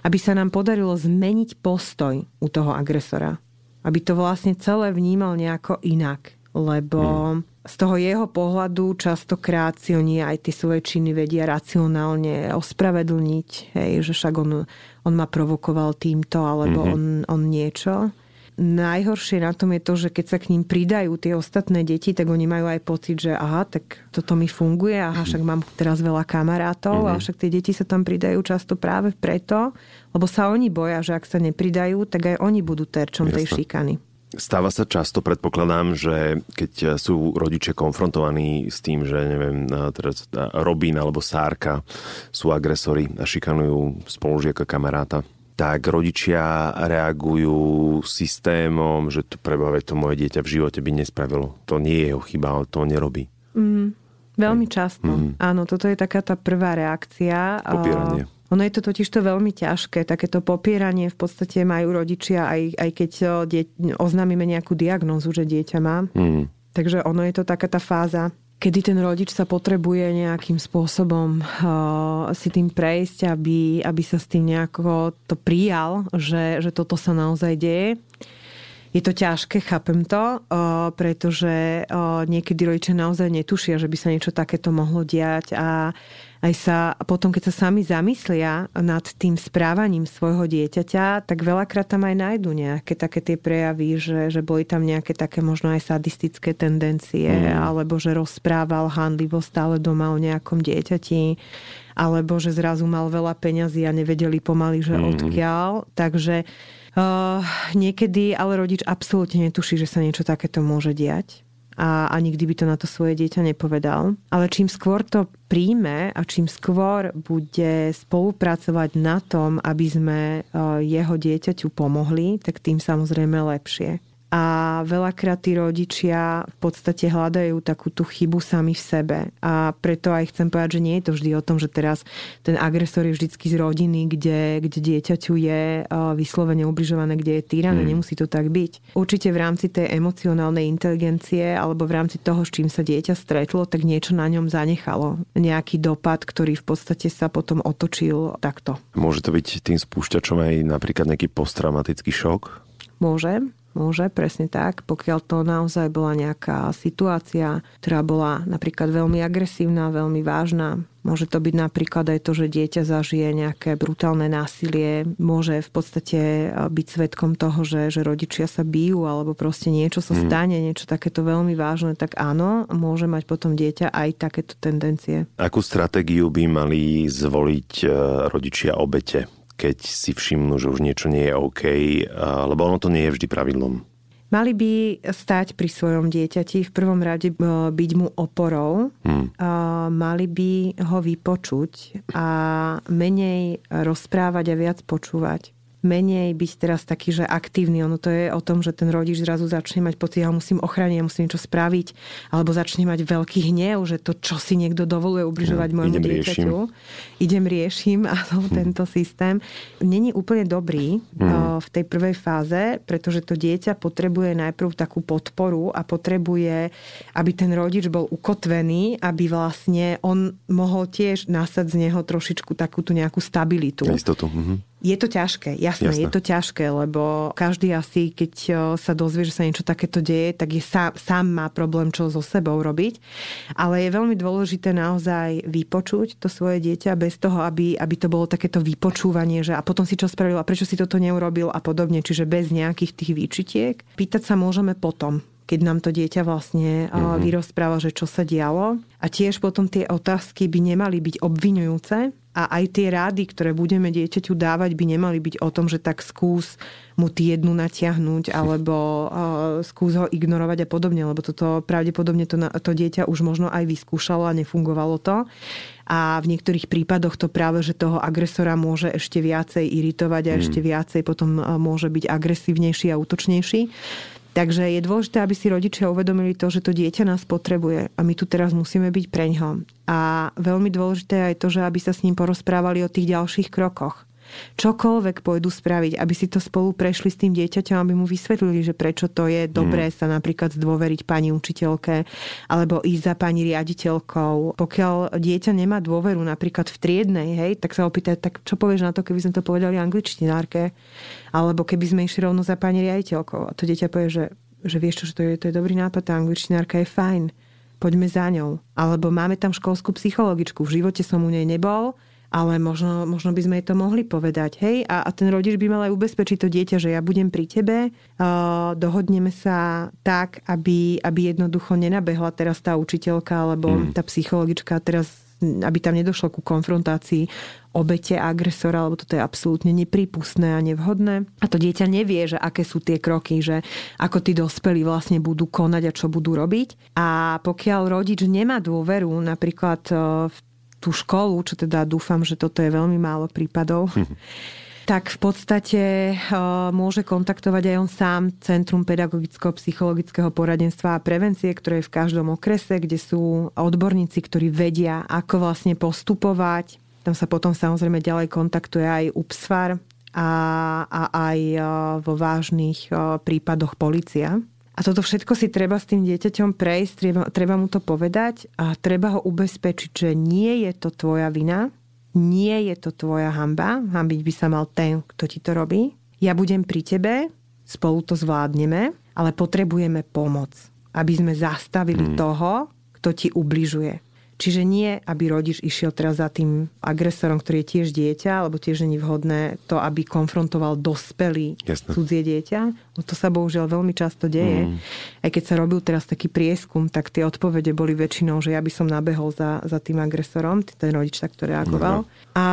aby sa nám podarilo zmeniť postoj u toho agresora aby to vlastne celé vnímal nejako inak. Lebo hmm. z toho jeho pohľadu častokrát si oni aj tie svoje činy vedia racionálne ospravedlniť, hej, že však on, on ma provokoval týmto, alebo hmm. on, on niečo najhoršie na tom je to, že keď sa k ním pridajú tie ostatné deti, tak oni majú aj pocit, že aha, tak toto mi funguje, aha, však mám teraz veľa kamarátov, mm-hmm. a však tie deti sa tam pridajú často práve preto, lebo sa oni boja, že ak sa nepridajú, tak aj oni budú terčom Jasne. tej šikany. Stáva sa často, predpokladám, že keď sú rodičia konfrontovaní s tým, že neviem, teraz Robín alebo Sárka sú agresori a šikanujú spolužiaka kamaráta, tak rodičia reagujú systémom, že to prebave to moje dieťa v živote by nespravilo. To nie je jeho chyba, ale to nerobí. Mm, veľmi často. Mm. Áno, toto je taká tá prvá reakcia. Popieranie. Ono je to totiž to veľmi ťažké. Takéto popieranie v podstate majú rodičia, aj, aj keď die, oznámime nejakú diagnózu, že dieťa má. Mm. Takže ono je to taká tá fáza kedy ten rodič sa potrebuje nejakým spôsobom uh, si tým prejsť, aby, aby sa s tým nejako to prijal, že, že toto sa naozaj deje. Je to ťažké, chápem to, uh, pretože uh, niekedy rodičia naozaj netušia, že by sa niečo takéto mohlo diať a aj sa potom, keď sa sami zamyslia nad tým správaním svojho dieťaťa, tak veľakrát tam aj nájdu nejaké také tie prejavy, že, že boli tam nejaké také možno aj sadistické tendencie, mm. alebo že rozprával handlivo stále doma o nejakom dieťati, alebo že zrazu mal veľa peňazí a nevedeli pomaly, že mm. odkiaľ. Takže uh, niekedy ale rodič absolútne netuší, že sa niečo takéto môže diať a, a nikdy by to na to svoje dieťa nepovedal. Ale čím skôr to príjme a čím skôr bude spolupracovať na tom, aby sme e, jeho dieťaťu pomohli, tak tým samozrejme lepšie a veľakrát tí rodičia v podstate hľadajú takú tú chybu sami v sebe. A preto aj chcem povedať, že nie je to vždy o tom, že teraz ten agresor je vždycky z rodiny, kde, kde dieťaťu je vyslovene ubližované, kde je týrané. Hmm. Nemusí to tak byť. Určite v rámci tej emocionálnej inteligencie alebo v rámci toho, s čím sa dieťa stretlo, tak niečo na ňom zanechalo. Nejaký dopad, ktorý v podstate sa potom otočil takto. Môže to byť tým spúšťačom aj napríklad nejaký posttraumatický šok? Môže, Môže, presne tak. Pokiaľ to naozaj bola nejaká situácia, ktorá bola napríklad veľmi agresívna, veľmi vážna. Môže to byť napríklad aj to, že dieťa zažije nejaké brutálne násilie. Môže v podstate eh, byť svetkom toho, že, že rodičia sa bijú alebo proste niečo sa mhm. stane, mm. niečo takéto veľmi vážne, tak áno, môže mať potom dieťa aj takéto tendencie. Akú stratégiu by mali zvoliť eh, rodičia obete keď si všimnú, že už niečo nie je OK, lebo ono to nie je vždy pravidlom. Mali by stať pri svojom dieťati, v prvom rade e, byť mu oporou, hmm. mali by ho vypočuť a menej rozprávať a viac počúvať. Menej byť teraz taký, že aktívny. Ono to je o tom, že ten rodič zrazu začne mať pocit, ja musím ochrániť, ja musím niečo spraviť, alebo začne mať veľký hnev, že to, čo si niekto dovoluje ubližovať no, môjmu dieťaťu. Idem riešim, áno, hm. tento systém. Není úplne dobrý hm. v tej prvej fáze, pretože to dieťa potrebuje najprv takú podporu a potrebuje, aby ten rodič bol ukotvený, aby vlastne on mohol tiež nasať z neho trošičku takú tú nejakú stabilitu. Istotu. Mhm. Je to ťažké, jasné, jasné, je to ťažké, lebo každý asi, keď sa dozvie, že sa niečo takéto deje, tak je sám, sám má problém, čo so sebou robiť. Ale je veľmi dôležité naozaj vypočuť to svoje dieťa bez toho, aby, aby to bolo takéto vypočúvanie, že a potom si čo spravil a prečo si toto neurobil a podobne, čiže bez nejakých tých výčitiek. Pýtať sa môžeme potom, keď nám to dieťa vlastne mm-hmm. vyrozpráva, že čo sa dialo. A tiež potom tie otázky by nemali byť obviňujúce, a aj tie rády, ktoré budeme dieťaťu dávať, by nemali byť o tom, že tak skús mu ty jednu natiahnuť alebo uh, skús ho ignorovať a podobne, lebo toto pravdepodobne to, to dieťa už možno aj vyskúšalo a nefungovalo to. A v niektorých prípadoch to práve, že toho agresora môže ešte viacej iritovať a ešte hmm. viacej potom môže byť agresívnejší a útočnejší. Takže je dôležité, aby si rodičia uvedomili to, že to dieťa nás potrebuje a my tu teraz musíme byť preňho. A veľmi dôležité je to, že aby sa s ním porozprávali o tých ďalších krokoch čokoľvek pôjdu spraviť, aby si to spolu prešli s tým dieťaťom, aby mu vysvetlili, že prečo to je dobré mm. sa napríklad zdôveriť pani učiteľke alebo ísť za pani riaditeľkou. Pokiaľ dieťa nemá dôveru napríklad v triednej, hej, tak sa opýta, tak čo povieš na to, keby sme to povedali angličtinárke? Alebo keby sme išli rovno za pani riaditeľkou. A to dieťa povie, že, že vieš čo, že to je, to je dobrý nápad, tá angličtinárka je fajn poďme za ňou. Alebo máme tam školskú psychologičku, v živote som u nej nebol, ale možno, možno by sme jej to mohli povedať. Hej? A, a ten rodič by mal aj ubezpečiť to dieťa, že ja budem pri tebe, uh, dohodneme sa tak, aby, aby jednoducho nenabehla teraz tá učiteľka alebo mm. tá psychologička teraz aby tam nedošlo ku konfrontácii obete agresora, lebo toto je absolútne neprípustné a nevhodné. A to dieťa nevie, že aké sú tie kroky, že ako tí dospelí vlastne budú konať a čo budú robiť. A pokiaľ rodič nemá dôveru napríklad v tú školu, čo teda dúfam, že toto je veľmi málo prípadov, tak v podstate uh, môže kontaktovať aj on sám Centrum pedagogicko-psychologického poradenstva a prevencie, ktoré je v každom okrese, kde sú odborníci, ktorí vedia, ako vlastne postupovať. Tam sa potom samozrejme ďalej kontaktuje aj UPSFAR a, a aj uh, vo vážnych uh, prípadoch policia. A toto všetko si treba s tým dieťaťom prejsť, treba, treba mu to povedať a treba ho ubezpečiť, že nie je to tvoja vina, nie je to tvoja hamba, hambiť by sa mal ten, kto ti to robí. Ja budem pri tebe, spolu to zvládneme, ale potrebujeme pomoc, aby sme zastavili mm. toho, kto ti ubližuje. Čiže nie, aby rodič išiel teraz za tým agresorom, ktorý je tiež dieťa, alebo tiež není vhodné to, aby konfrontoval dospelý Jasne. cudzie dieťa. No to sa bohužiaľ veľmi často deje. Mm. Aj keď sa robil teraz taký prieskum, tak tie odpovede boli väčšinou, že ja by som nabehol za, za tým agresorom, ten rodič takto reagoval. Mm. A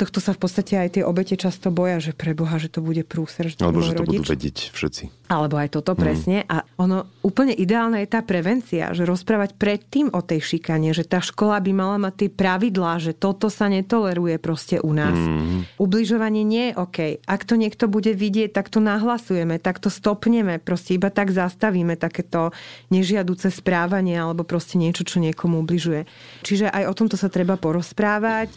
tohto sa v podstate aj tie obete často boja, že pre Boha, že to bude prúser. Že Alebo že to rodič. budú vedieť všetci. Alebo aj toto mm. presne. A ono úplne ideálne je tá prevencia, že rozprávať predtým o tej šikane, že tá škola by mala mať tie pravidlá, že toto sa netoleruje proste u nás. Mm. Ubližovanie nie je OK. Ak to niekto bude vidieť, tak to nahlasujeme, tak to stopneme, proste iba tak zastavíme takéto nežiaduce správanie alebo proste niečo, čo niekomu ubližuje. Čiže aj o tomto sa treba porozprávať.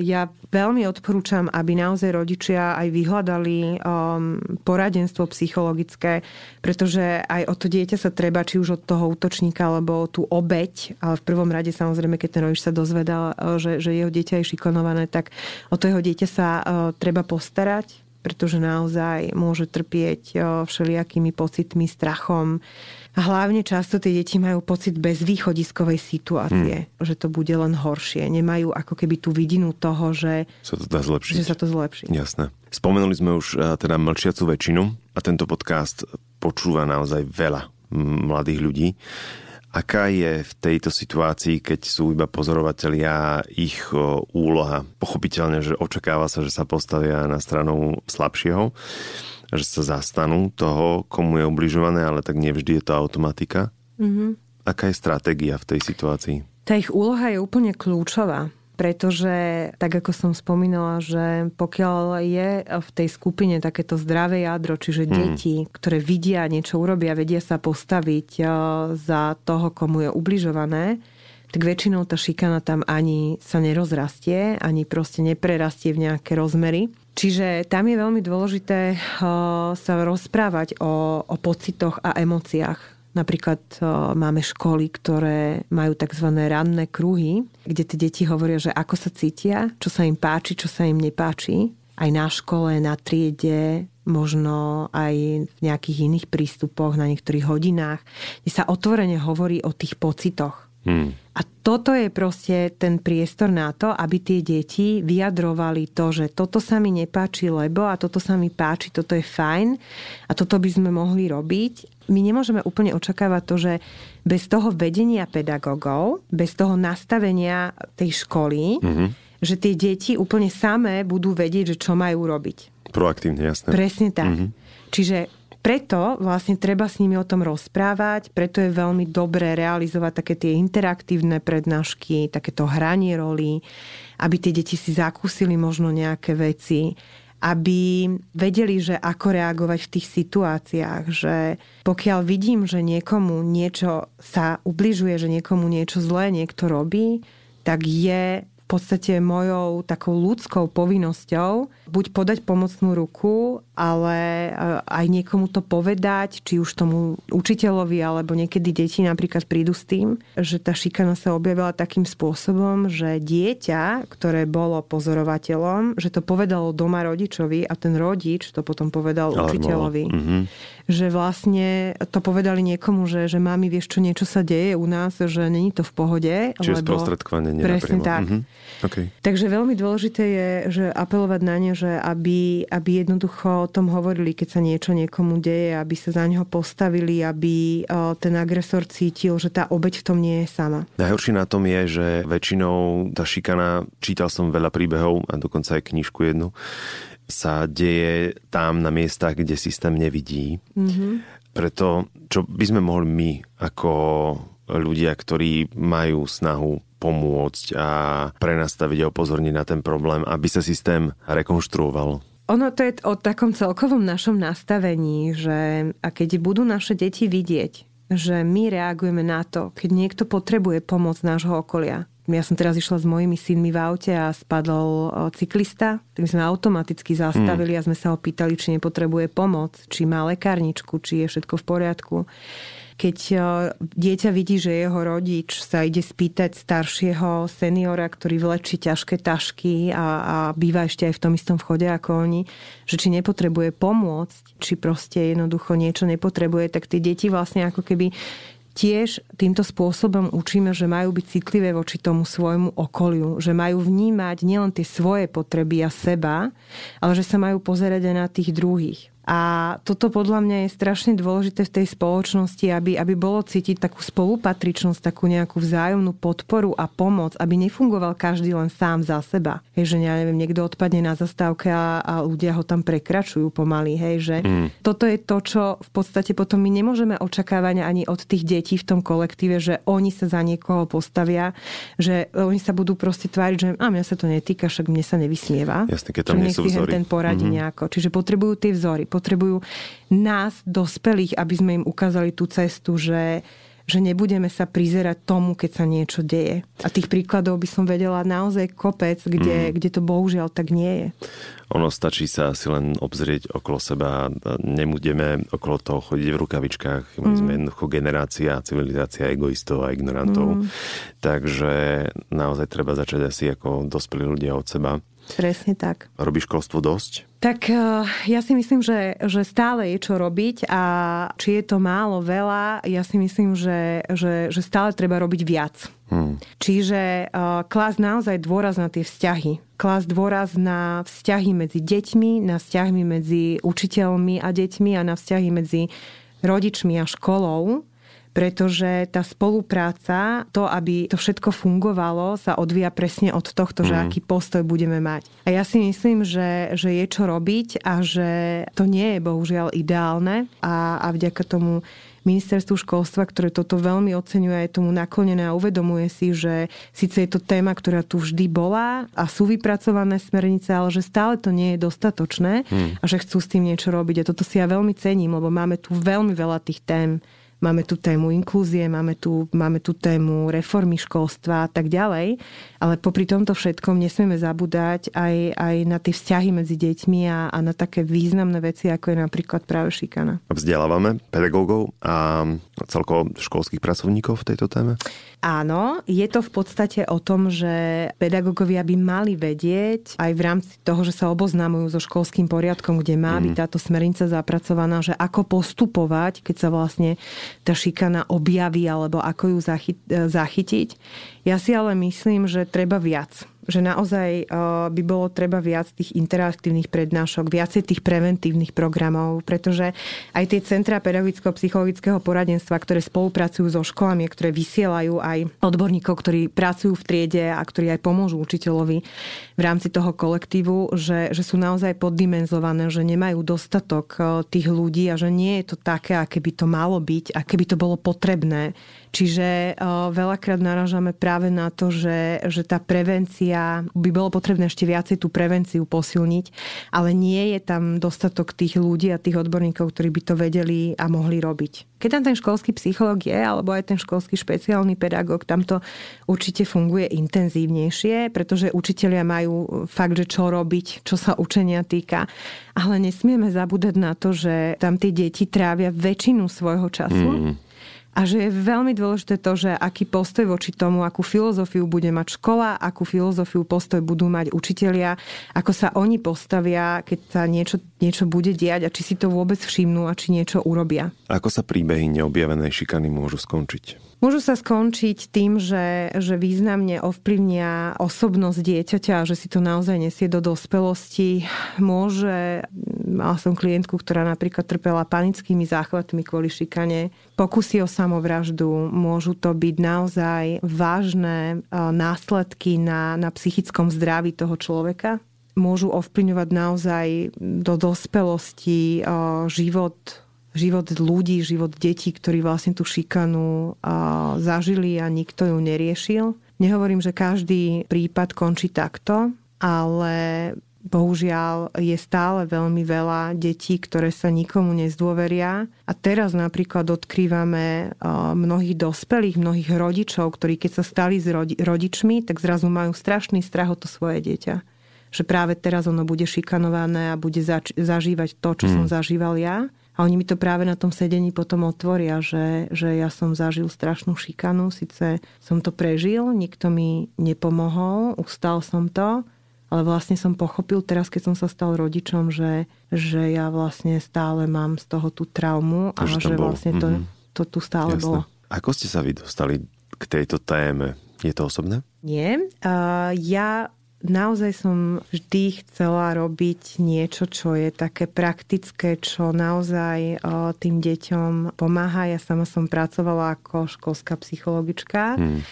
Ja veľmi odporúčam, aby naozaj rodičia aj vyhľadali um, poradenstvo psychologické, pretože aj o to dieťa sa treba, či už od toho útočníka alebo tú obeď, ale v prvom rade samozrejme, keď ten rodič sa dozvedal, uh, že, že jeho dieťa je šikonované, tak o to jeho dieťa sa uh, treba postarať, pretože naozaj môže trpieť uh, všelijakými pocitmi, strachom, a hlavne často tie deti majú pocit bezvýchodiskovej situácie, hmm. že to bude len horšie. Nemajú ako keby tú vidinu toho, že sa to dá zlepšiť. Že sa to zlepší. Jasné. Spomenuli sme už teda mlčiacu väčšinu a tento podcast počúva naozaj veľa mladých ľudí. Aká je v tejto situácii, keď sú iba pozorovatelia, ich úloha? Pochopiteľne, že očakáva sa, že sa postavia na stranu slabšieho že sa zastanú toho, komu je ubližované, ale tak nevždy je to automatika. Mm-hmm. Aká je stratégia v tej situácii? Tá ich úloha je úplne kľúčová pretože tak ako som spomínala, že pokiaľ je v tej skupine takéto zdravé jadro, čiže mm. deti, ktoré vidia niečo urobia, vedia sa postaviť e, za toho, komu je ubližované, tak väčšinou tá šikana tam ani sa nerozrastie, ani proste neprerastie v nejaké rozmery. Čiže tam je veľmi dôležité sa rozprávať o, o pocitoch a emóciách Napríklad máme školy, ktoré majú tzv. ranné kruhy, kde tie deti hovoria, že ako sa cítia, čo sa im páči, čo sa im nepáči. Aj na škole, na triede, možno aj v nejakých iných prístupoch, na niektorých hodinách, kde sa otvorene hovorí o tých pocitoch. Hmm. A toto je proste ten priestor na to, aby tie deti vyjadrovali to, že toto sa mi nepáči, lebo a toto sa mi páči, toto je fajn a toto by sme mohli robiť. My nemôžeme úplne očakávať to, že bez toho vedenia pedagógov, bez toho nastavenia tej školy, mm-hmm. že tie deti úplne samé budú vedieť, že čo majú robiť. Proaktívne, jasné. Presne tak. Mm-hmm. Čiže preto vlastne treba s nimi o tom rozprávať, preto je veľmi dobré realizovať také tie interaktívne prednášky, takéto hranie roli, aby tie deti si zakúsili možno nejaké veci, aby vedeli, že ako reagovať v tých situáciách, že pokiaľ vidím, že niekomu niečo sa ubližuje, že niekomu niečo zlé niekto robí, tak je podstate mojou takou ľudskou povinnosťou buď podať pomocnú ruku, ale e, aj niekomu to povedať, či už tomu učiteľovi, alebo niekedy deti napríklad prídu s tým, že tá šikana sa objavila takým spôsobom, že dieťa, ktoré bolo pozorovateľom, že to povedalo doma rodičovi a ten rodič to potom povedal Alarmoval. učiteľovi. Mm-hmm. Že vlastne to povedali niekomu, že, že mami, vieš čo, niečo sa deje u nás, že není to v pohode. Čiže lebo... sprostredkovanie Presne tak. Mm-hmm. Okay. Takže veľmi dôležité je, že apelovať na ne, že aby, aby jednoducho tom hovorili, keď sa niečo niekomu deje, aby sa za neho postavili, aby ten agresor cítil, že tá obeď v tom nie je sama. Najhoršie na tom je, že väčšinou tá šikana, čítal som veľa príbehov a dokonca aj knižku jednu, sa deje tam na miestach, kde systém nevidí. Mm-hmm. Preto, čo by sme mohli my ako ľudia, ktorí majú snahu pomôcť a prenastaviť a upozorniť na ten problém, aby sa systém rekonštruoval? Ono to je o takom celkovom našom nastavení, že a keď budú naše deti vidieť, že my reagujeme na to, keď niekto potrebuje pomoc nášho okolia. Ja som teraz išla s mojimi synmi v aute a spadol cyklista, tak sme automaticky zastavili mm. a sme sa ho pýtali, či nepotrebuje pomoc, či má lekárničku, či je všetko v poriadku keď e, dieťa vidí, že jeho rodič sa ide spýtať staršieho seniora, ktorý vlečí ťažké tašky a, a býva ešte aj v tom istom vchode ako oni, že či nepotrebuje pomôcť, či proste jednoducho niečo nepotrebuje, tak tie deti vlastne ako keby tiež týmto spôsobom učíme, že majú byť citlivé voči tomu svojmu okoliu, že majú vnímať nielen tie svoje potreby a seba, ale že sa majú pozerať aj na tých druhých. A toto podľa mňa je strašne dôležité v tej spoločnosti, aby, aby bolo cítiť takú spolupatričnosť, takú nejakú vzájomnú podporu a pomoc, aby nefungoval každý len sám za seba. Hej, že ja neviem, niekto odpadne na zastávke a, a ľudia ho tam prekračujú pomaly. Hej, že mm. toto je to, čo v podstate potom my nemôžeme očakávať ani od tých detí v tom kolektíve, že oni sa za niekoho postavia, že oni sa budú proste tváriť, že a mňa sa to netýka, však mne sa nevysmieva. Jasne, keď tam nie sú vzory. ten poradí mm-hmm. nejako. Čiže potrebujú tie vzory potrebujú nás, dospelých, aby sme im ukázali tú cestu, že že nebudeme sa prizerať tomu, keď sa niečo deje. A tých príkladov by som vedela naozaj kopec, kde, mm. kde to bohužiaľ tak nie je. Ono stačí sa si len obzrieť okolo seba. Nebudeme okolo toho chodiť v rukavičkách. My mm. sme jednoducho generácia, civilizácia egoistov a ignorantov. Mm. Takže naozaj treba začať asi ako dospelí ľudia od seba. Presne tak. Robí školstvo dosť? Tak eh, ja si myslím, že, že stále je čo robiť a či je to málo, veľa, ja si myslím, že, že, že stále treba robiť viac. Hmm. Čiže uh, klás naozaj dôraz na tie vzťahy. Klás dôraz na vzťahy medzi deťmi, na vzťahy medzi učiteľmi a deťmi a na vzťahy medzi rodičmi a školou pretože tá spolupráca, to, aby to všetko fungovalo, sa odvíja presne od tohto, že mm. aký postoj budeme mať. A ja si myslím, že, že je čo robiť a že to nie je bohužiaľ ideálne a, a vďaka tomu ministerstvu školstva, ktoré toto veľmi oceňuje je tomu naklonené a uvedomuje si, že síce je to téma, ktorá tu vždy bola a sú vypracované smernice, ale že stále to nie je dostatočné hmm. a že chcú s tým niečo robiť. A toto si ja veľmi cením, lebo máme tu veľmi veľa tých tém, Máme tu tému inklúzie, máme tu, máme tu tému reformy školstva a tak ďalej. Ale popri tomto všetkom nesmieme zabúdať aj, aj na tie vzťahy medzi deťmi a, a na také významné veci, ako je napríklad práve šikana. Vzdelávame pedagógov a celkovo školských pracovníkov v tejto téme? Áno, je to v podstate o tom, že pedagógovia by mali vedieť aj v rámci toho, že sa oboznamujú so školským poriadkom, kde má mm. byť táto smernica zapracovaná, že ako postupovať, keď sa vlastne tá šikana objaví alebo ako ju zachytiť. Ja si ale myslím, že treba viac že naozaj eh, by bolo treba viac tých interaktívnych prednášok, viacej tých preventívnych programov, pretože aj tie centra pedagogicko-psychologického poradenstva, ktoré spolupracujú so školami, ktoré vysielajú aj odborníkov, ktorí pracujú v triede a ktorí aj pomôžu učiteľovi v rámci toho kolektívu, že, že sú naozaj poddimenzované, že nemajú dostatok eh, tých ľudí a že nie je to také, aké by to malo byť, aké by to bolo potrebné Čiže veľakrát naražame práve na to, že, že tá prevencia, by bolo potrebné ešte viacej tú prevenciu posilniť, ale nie je tam dostatok tých ľudí a tých odborníkov, ktorí by to vedeli a mohli robiť. Keď tam ten školský psychológ je, alebo aj ten školský špeciálny pedagóg, tam to určite funguje intenzívnejšie, pretože učitelia majú fakt, že čo robiť, čo sa učenia týka. Ale nesmieme zabúdať na to, že tam tie deti trávia väčšinu svojho času. Mm a že je veľmi dôležité to, že aký postoj voči tomu, akú filozofiu bude mať škola, akú filozofiu postoj budú mať učitelia, ako sa oni postavia, keď sa niečo, niečo bude diať a či si to vôbec všimnú a či niečo urobia. Ako sa príbehy neobjavenej šikany môžu skončiť? Môžu sa skončiť tým, že, že významne ovplyvnia osobnosť dieťaťa a že si to naozaj nesie do dospelosti. Môže, mala som klientku, ktorá napríklad trpela panickými záchvatmi kvôli šikane, pokusy o samovraždu, môžu to byť naozaj vážne e, následky na, na psychickom zdraví toho človeka môžu ovplyvňovať naozaj do dospelosti e, život život ľudí, život detí, ktorí vlastne tú šikanu zažili a nikto ju neriešil. Nehovorím, že každý prípad končí takto, ale bohužiaľ je stále veľmi veľa detí, ktoré sa nikomu nezdôveria. A teraz napríklad odkrývame mnohých dospelých, mnohých rodičov, ktorí keď sa stali s rodičmi, tak zrazu majú strašný strach o to svoje dieťa. Že práve teraz ono bude šikanované a bude zažívať to, čo mm. som zažíval ja. A oni mi to práve na tom sedení potom otvoria, že, že ja som zažil strašnú šikanu, síce som to prežil, nikto mi nepomohol, ustal som to, ale vlastne som pochopil teraz, keď som sa stal rodičom, že, že ja vlastne stále mám z toho tú traumu a, a že, že vlastne to, mm-hmm. to tu stále Jasne. bolo. Ako ste sa vy dostali k tejto téme? Je to osobné? Nie. Uh, ja naozaj som vždy chcela robiť niečo, čo je také praktické, čo naozaj tým deťom pomáha. Ja sama som pracovala ako školská psychologička. Hmm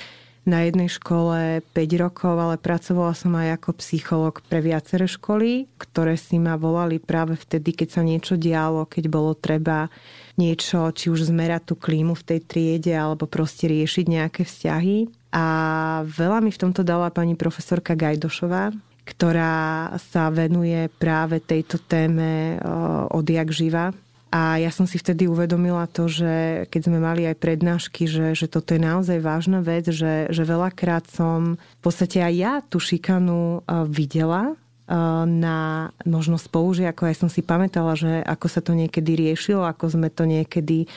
na jednej škole 5 rokov, ale pracovala som aj ako psycholog pre viaceré školy, ktoré si ma volali práve vtedy, keď sa niečo dialo, keď bolo treba niečo, či už zmerať tú klímu v tej triede, alebo proste riešiť nejaké vzťahy. A veľa mi v tomto dala pani profesorka Gajdošová, ktorá sa venuje práve tejto téme odjak živa. A ja som si vtedy uvedomila to, že keď sme mali aj prednášky, že, že toto je naozaj vážna vec, že, že veľakrát som v podstate aj ja tú šikanu videla na možno spolužiakov. Ja som si pamätala, že ako sa to niekedy riešilo, ako sme to niekedy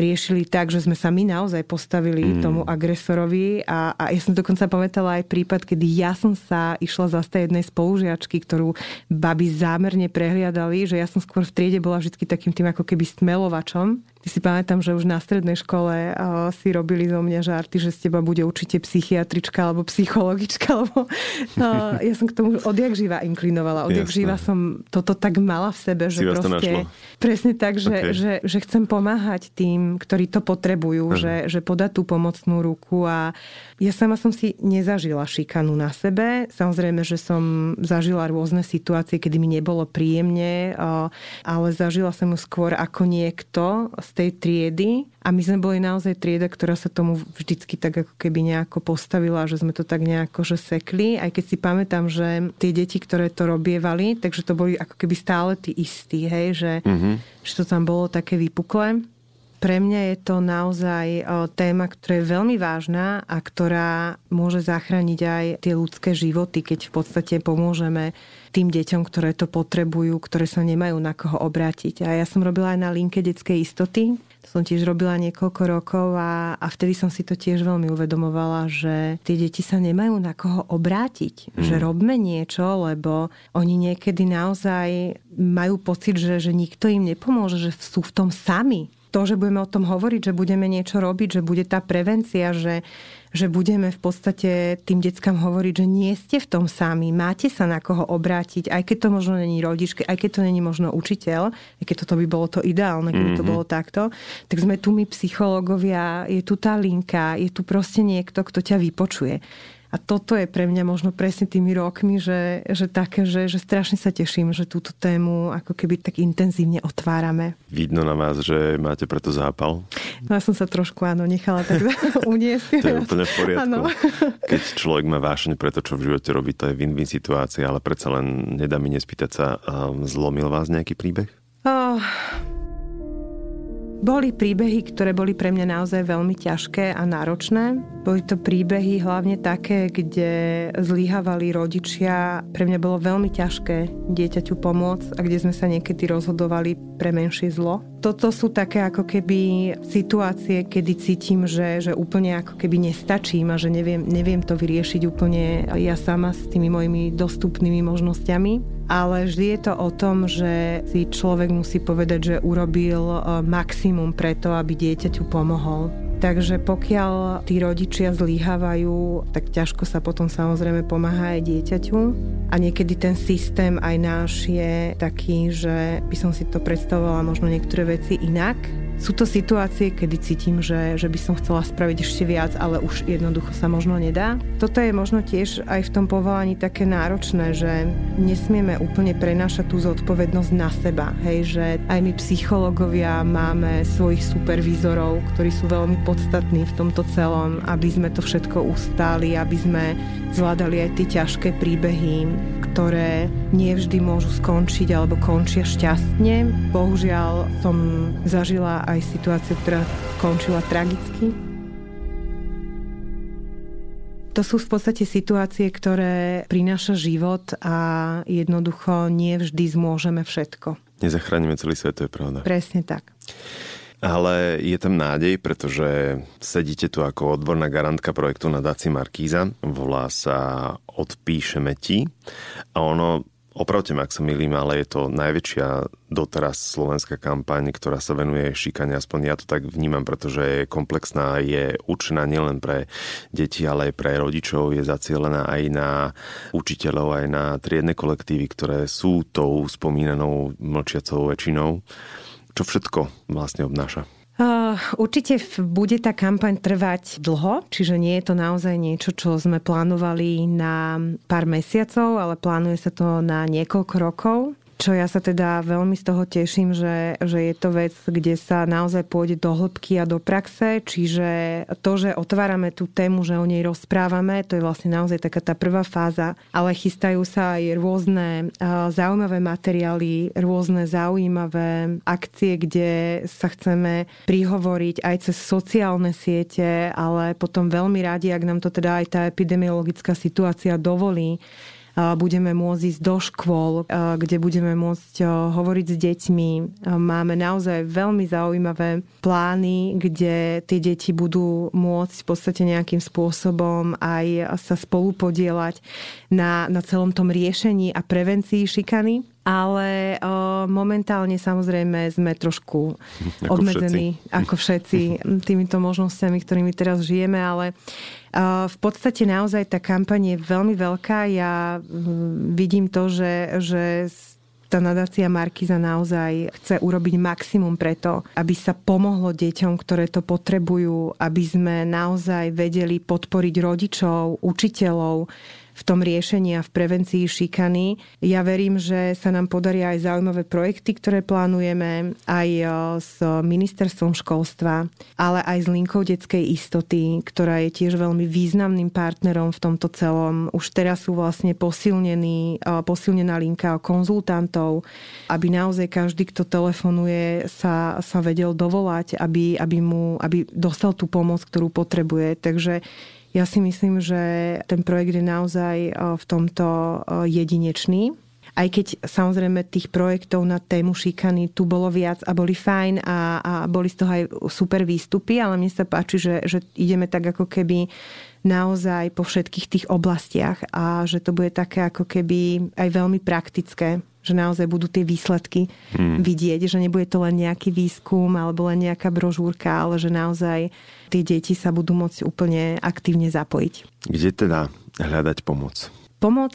riešili tak, že sme sa my naozaj postavili mm. tomu agresorovi a, a ja som dokonca pamätala aj prípad, kedy ja som sa išla zastať jednej spolužiačky, ktorú baby zámerne prehliadali, že ja som skôr v triede bola vždy takým tým ako keby stmelovačom si pamätám, že už na strednej škole uh, si robili zo mňa žarty, že z teba bude určite psychiatrička alebo psychologička, lebo uh, ja som k tomu odjak živa inklinovala. Odjak živa som toto tak mala v sebe, že si proste... Presne tak, že, okay. že, že chcem pomáhať tým, ktorí to potrebujú, uh-huh. že, že podať tú pomocnú ruku a ja sama som si nezažila šikanu na sebe. Samozrejme, že som zažila rôzne situácie, kedy mi nebolo príjemne, ale zažila som ju skôr ako niekto z tej triedy a my sme boli naozaj trieda, ktorá sa tomu vždycky tak ako keby nejako postavila, že sme to tak nejako že sekli, aj keď si pamätám, že tie deti, ktoré to robievali, takže to boli ako keby stále tí istí, hej, že, mm-hmm. že to tam bolo také vypuklé. Pre mňa je to naozaj téma, ktorá je veľmi vážna a ktorá môže zachrániť aj tie ľudské životy, keď v podstate pomôžeme tým deťom, ktoré to potrebujú, ktoré sa nemajú na koho obrátiť. A ja som robila aj na linke detskej istoty. To som tiež robila niekoľko rokov a, a vtedy som si to tiež veľmi uvedomovala, že tie deti sa nemajú na koho obrátiť. Mm. Že robme niečo, lebo oni niekedy naozaj majú pocit, že, že nikto im nepomôže, že sú v tom sami to, že budeme o tom hovoriť, že budeme niečo robiť, že bude tá prevencia, že, že budeme v podstate tým deckám hovoriť, že nie ste v tom sami, máte sa na koho obrátiť, aj keď to možno není rodičke, aj keď to není možno učiteľ, aj keď toto by bolo to ideálne, keby to mhm. bolo takto, tak sme tu my psychológovia, je tu tá linka, je tu proste niekto, kto ťa vypočuje. A toto je pre mňa možno presne tými rokmi, že, že také, že, že strašne sa teším, že túto tému ako keby tak intenzívne otvárame. Vidno na vás, že máte preto zápal? No ja som sa trošku áno, nechala tak uniesť. to je úplne v poriadku. Ano. Keď človek má vášeň pre to, čo v živote robí, to je win-win situácia, ale predsa len nedá mi nespýtať sa, um, zlomil vás nejaký príbeh? Oh, boli príbehy, ktoré boli pre mňa naozaj veľmi ťažké a náročné. Boli to príbehy hlavne také, kde zlyhávali rodičia. Pre mňa bolo veľmi ťažké dieťaťu pomôcť a kde sme sa niekedy rozhodovali pre menšie zlo. Toto sú také ako keby situácie, kedy cítim, že, že úplne ako keby nestačím a že neviem, neviem to vyriešiť úplne ja sama s tými mojimi dostupnými možnosťami ale vždy je to o tom, že si človek musí povedať, že urobil e, maximum preto, aby dieťaťu pomohol. Takže pokiaľ tí rodičia zlyhávajú, tak ťažko sa potom samozrejme pomáha aj dieťaťu. A niekedy ten systém aj náš je taký, že by som si to predstavovala možno niektoré veci inak sú to situácie, kedy cítim, že, že by som chcela spraviť ešte viac, ale už jednoducho sa možno nedá. Toto je možno tiež aj v tom povolaní také náročné, že nesmieme úplne prenášať tú zodpovednosť na seba. Hej, že aj my psychológovia máme svojich supervízorov, ktorí sú veľmi podstatní v tomto celom, aby sme to všetko ustáli, aby sme zvládali aj tie ťažké príbehy, ktoré nevždy môžu skončiť alebo končia šťastne. Bohužiaľ som zažila aj situáciu, ktorá skončila tragicky. To sú v podstate situácie, ktoré prináša život a jednoducho nie vždy zmôžeme všetko. Nezachránime celý svet, to je pravda. Presne tak. Ale je tam nádej, pretože sedíte tu ako odborná garantka projektu na Daci Markíza. Volá sa Odpíšeme ti. A ono Opravte ma, ak sa milím, ale je to najväčšia doteraz slovenská kampaň, ktorá sa venuje šikane, aspoň ja to tak vnímam, pretože je komplexná, je určená nielen pre deti, ale aj pre rodičov, je zacielená aj na učiteľov, aj na triedne kolektívy, ktoré sú tou spomínanou mlčiacou väčšinou. Čo všetko vlastne obnáša? Určite bude tá kampaň trvať dlho, čiže nie je to naozaj niečo, čo sme plánovali na pár mesiacov, ale plánuje sa to na niekoľko rokov čo ja sa teda veľmi z toho teším, že, že je to vec, kde sa naozaj pôjde do hĺbky a do praxe, čiže to, že otvárame tú tému, že o nej rozprávame, to je vlastne naozaj taká tá prvá fáza, ale chystajú sa aj rôzne zaujímavé materiály, rôzne zaujímavé akcie, kde sa chceme prihovoriť aj cez sociálne siete, ale potom veľmi radi, ak nám to teda aj tá epidemiologická situácia dovolí, budeme môcť ísť do škôl, kde budeme môcť hovoriť s deťmi. Máme naozaj veľmi zaujímavé plány, kde tie deti budú môcť v podstate nejakým spôsobom aj sa spolupodielať na, na celom tom riešení a prevencii šikany. ale o, momentálne samozrejme sme trošku ako obmedzení, všetci. ako všetci, týmito možnosťami, ktorými teraz žijeme, ale v podstate naozaj tá kampaň je veľmi veľká. Ja vidím to, že, že tá nadácia Markiza naozaj chce urobiť maximum preto, aby sa pomohlo deťom, ktoré to potrebujú, aby sme naozaj vedeli podporiť rodičov, učiteľov, v tom riešení a v prevencii šikany. Ja verím, že sa nám podaria aj zaujímavé projekty, ktoré plánujeme aj e, s ministerstvom školstva, ale aj s linkou detskej istoty, ktorá je tiež veľmi významným partnerom v tomto celom. Už teraz sú vlastne posilnení, e, posilnená linka konzultantov, aby naozaj každý, kto telefonuje, sa, sa vedel dovolať, aby, aby, mu, aby dostal tú pomoc, ktorú potrebuje. Takže ja si myslím, že ten projekt je naozaj e, v tomto e, jedinečný. Aj keď samozrejme tých projektov na tému šikany tu bolo viac a boli fajn a, a boli z toho aj super výstupy, ale mne sa páči, že, že ideme tak ako keby naozaj po všetkých tých oblastiach a že to bude také ako keby aj veľmi praktické, že naozaj budú tie výsledky hmm. vidieť, že nebude to len nejaký výskum alebo len nejaká brožúrka, ale že naozaj tie deti sa budú môcť úplne aktívne zapojiť. Kde teda hľadať pomoc? Pomoc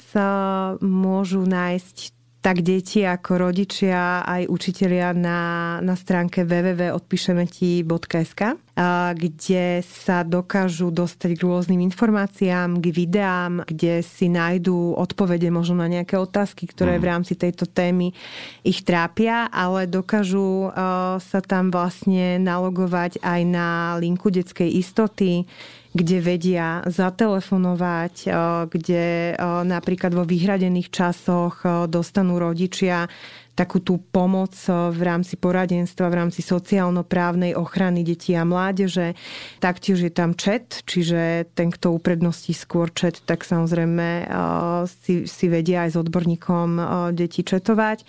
môžu nájsť tak deti ako rodičia aj učitelia na, na stránke www.odpíšemeti.sk, kde sa dokážu dostať k rôznym informáciám, k videám, kde si nájdú odpovede možno na nejaké otázky, ktoré v rámci tejto témy ich trápia, ale dokážu sa tam vlastne nalogovať aj na linku detskej istoty, kde vedia zatelefonovať, eh, kde eh, napríklad vo vyhradených časoch eh, dostanú rodičia takú tú pomoc v rámci poradenstva, v rámci sociálno-právnej ochrany detí a mládeže. Taktiež je tam chat, čiže ten, kto upredností skôr chat, tak samozrejme si, si vedia aj s odborníkom deti četovať.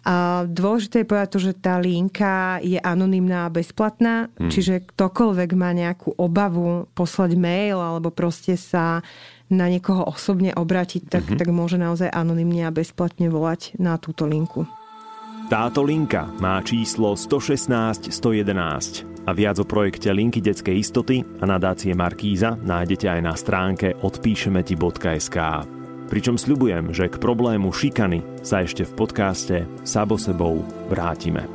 A dôležité je povedať to, že tá linka je anonymná a bezplatná, hmm. čiže ktokoľvek má nejakú obavu poslať mail alebo proste sa na niekoho osobne obratiť, tak, hmm. tak môže naozaj anonymne a bezplatne volať na túto linku. Táto linka má číslo 116 111 a viac o projekte Linky detskej istoty a nadácie Markíza nájdete aj na stránke odpíšemeti.sk pričom sľubujem, že k problému šikany sa ešte v podcaste Sabo sebou vrátime.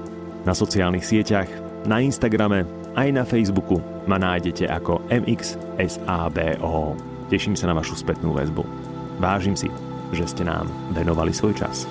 Na sociálnych sieťach, na Instagrame aj na Facebooku ma nájdete ako MXSABO. Teším sa na vašu spätnú väzbu. Vážim si, že ste nám venovali svoj čas.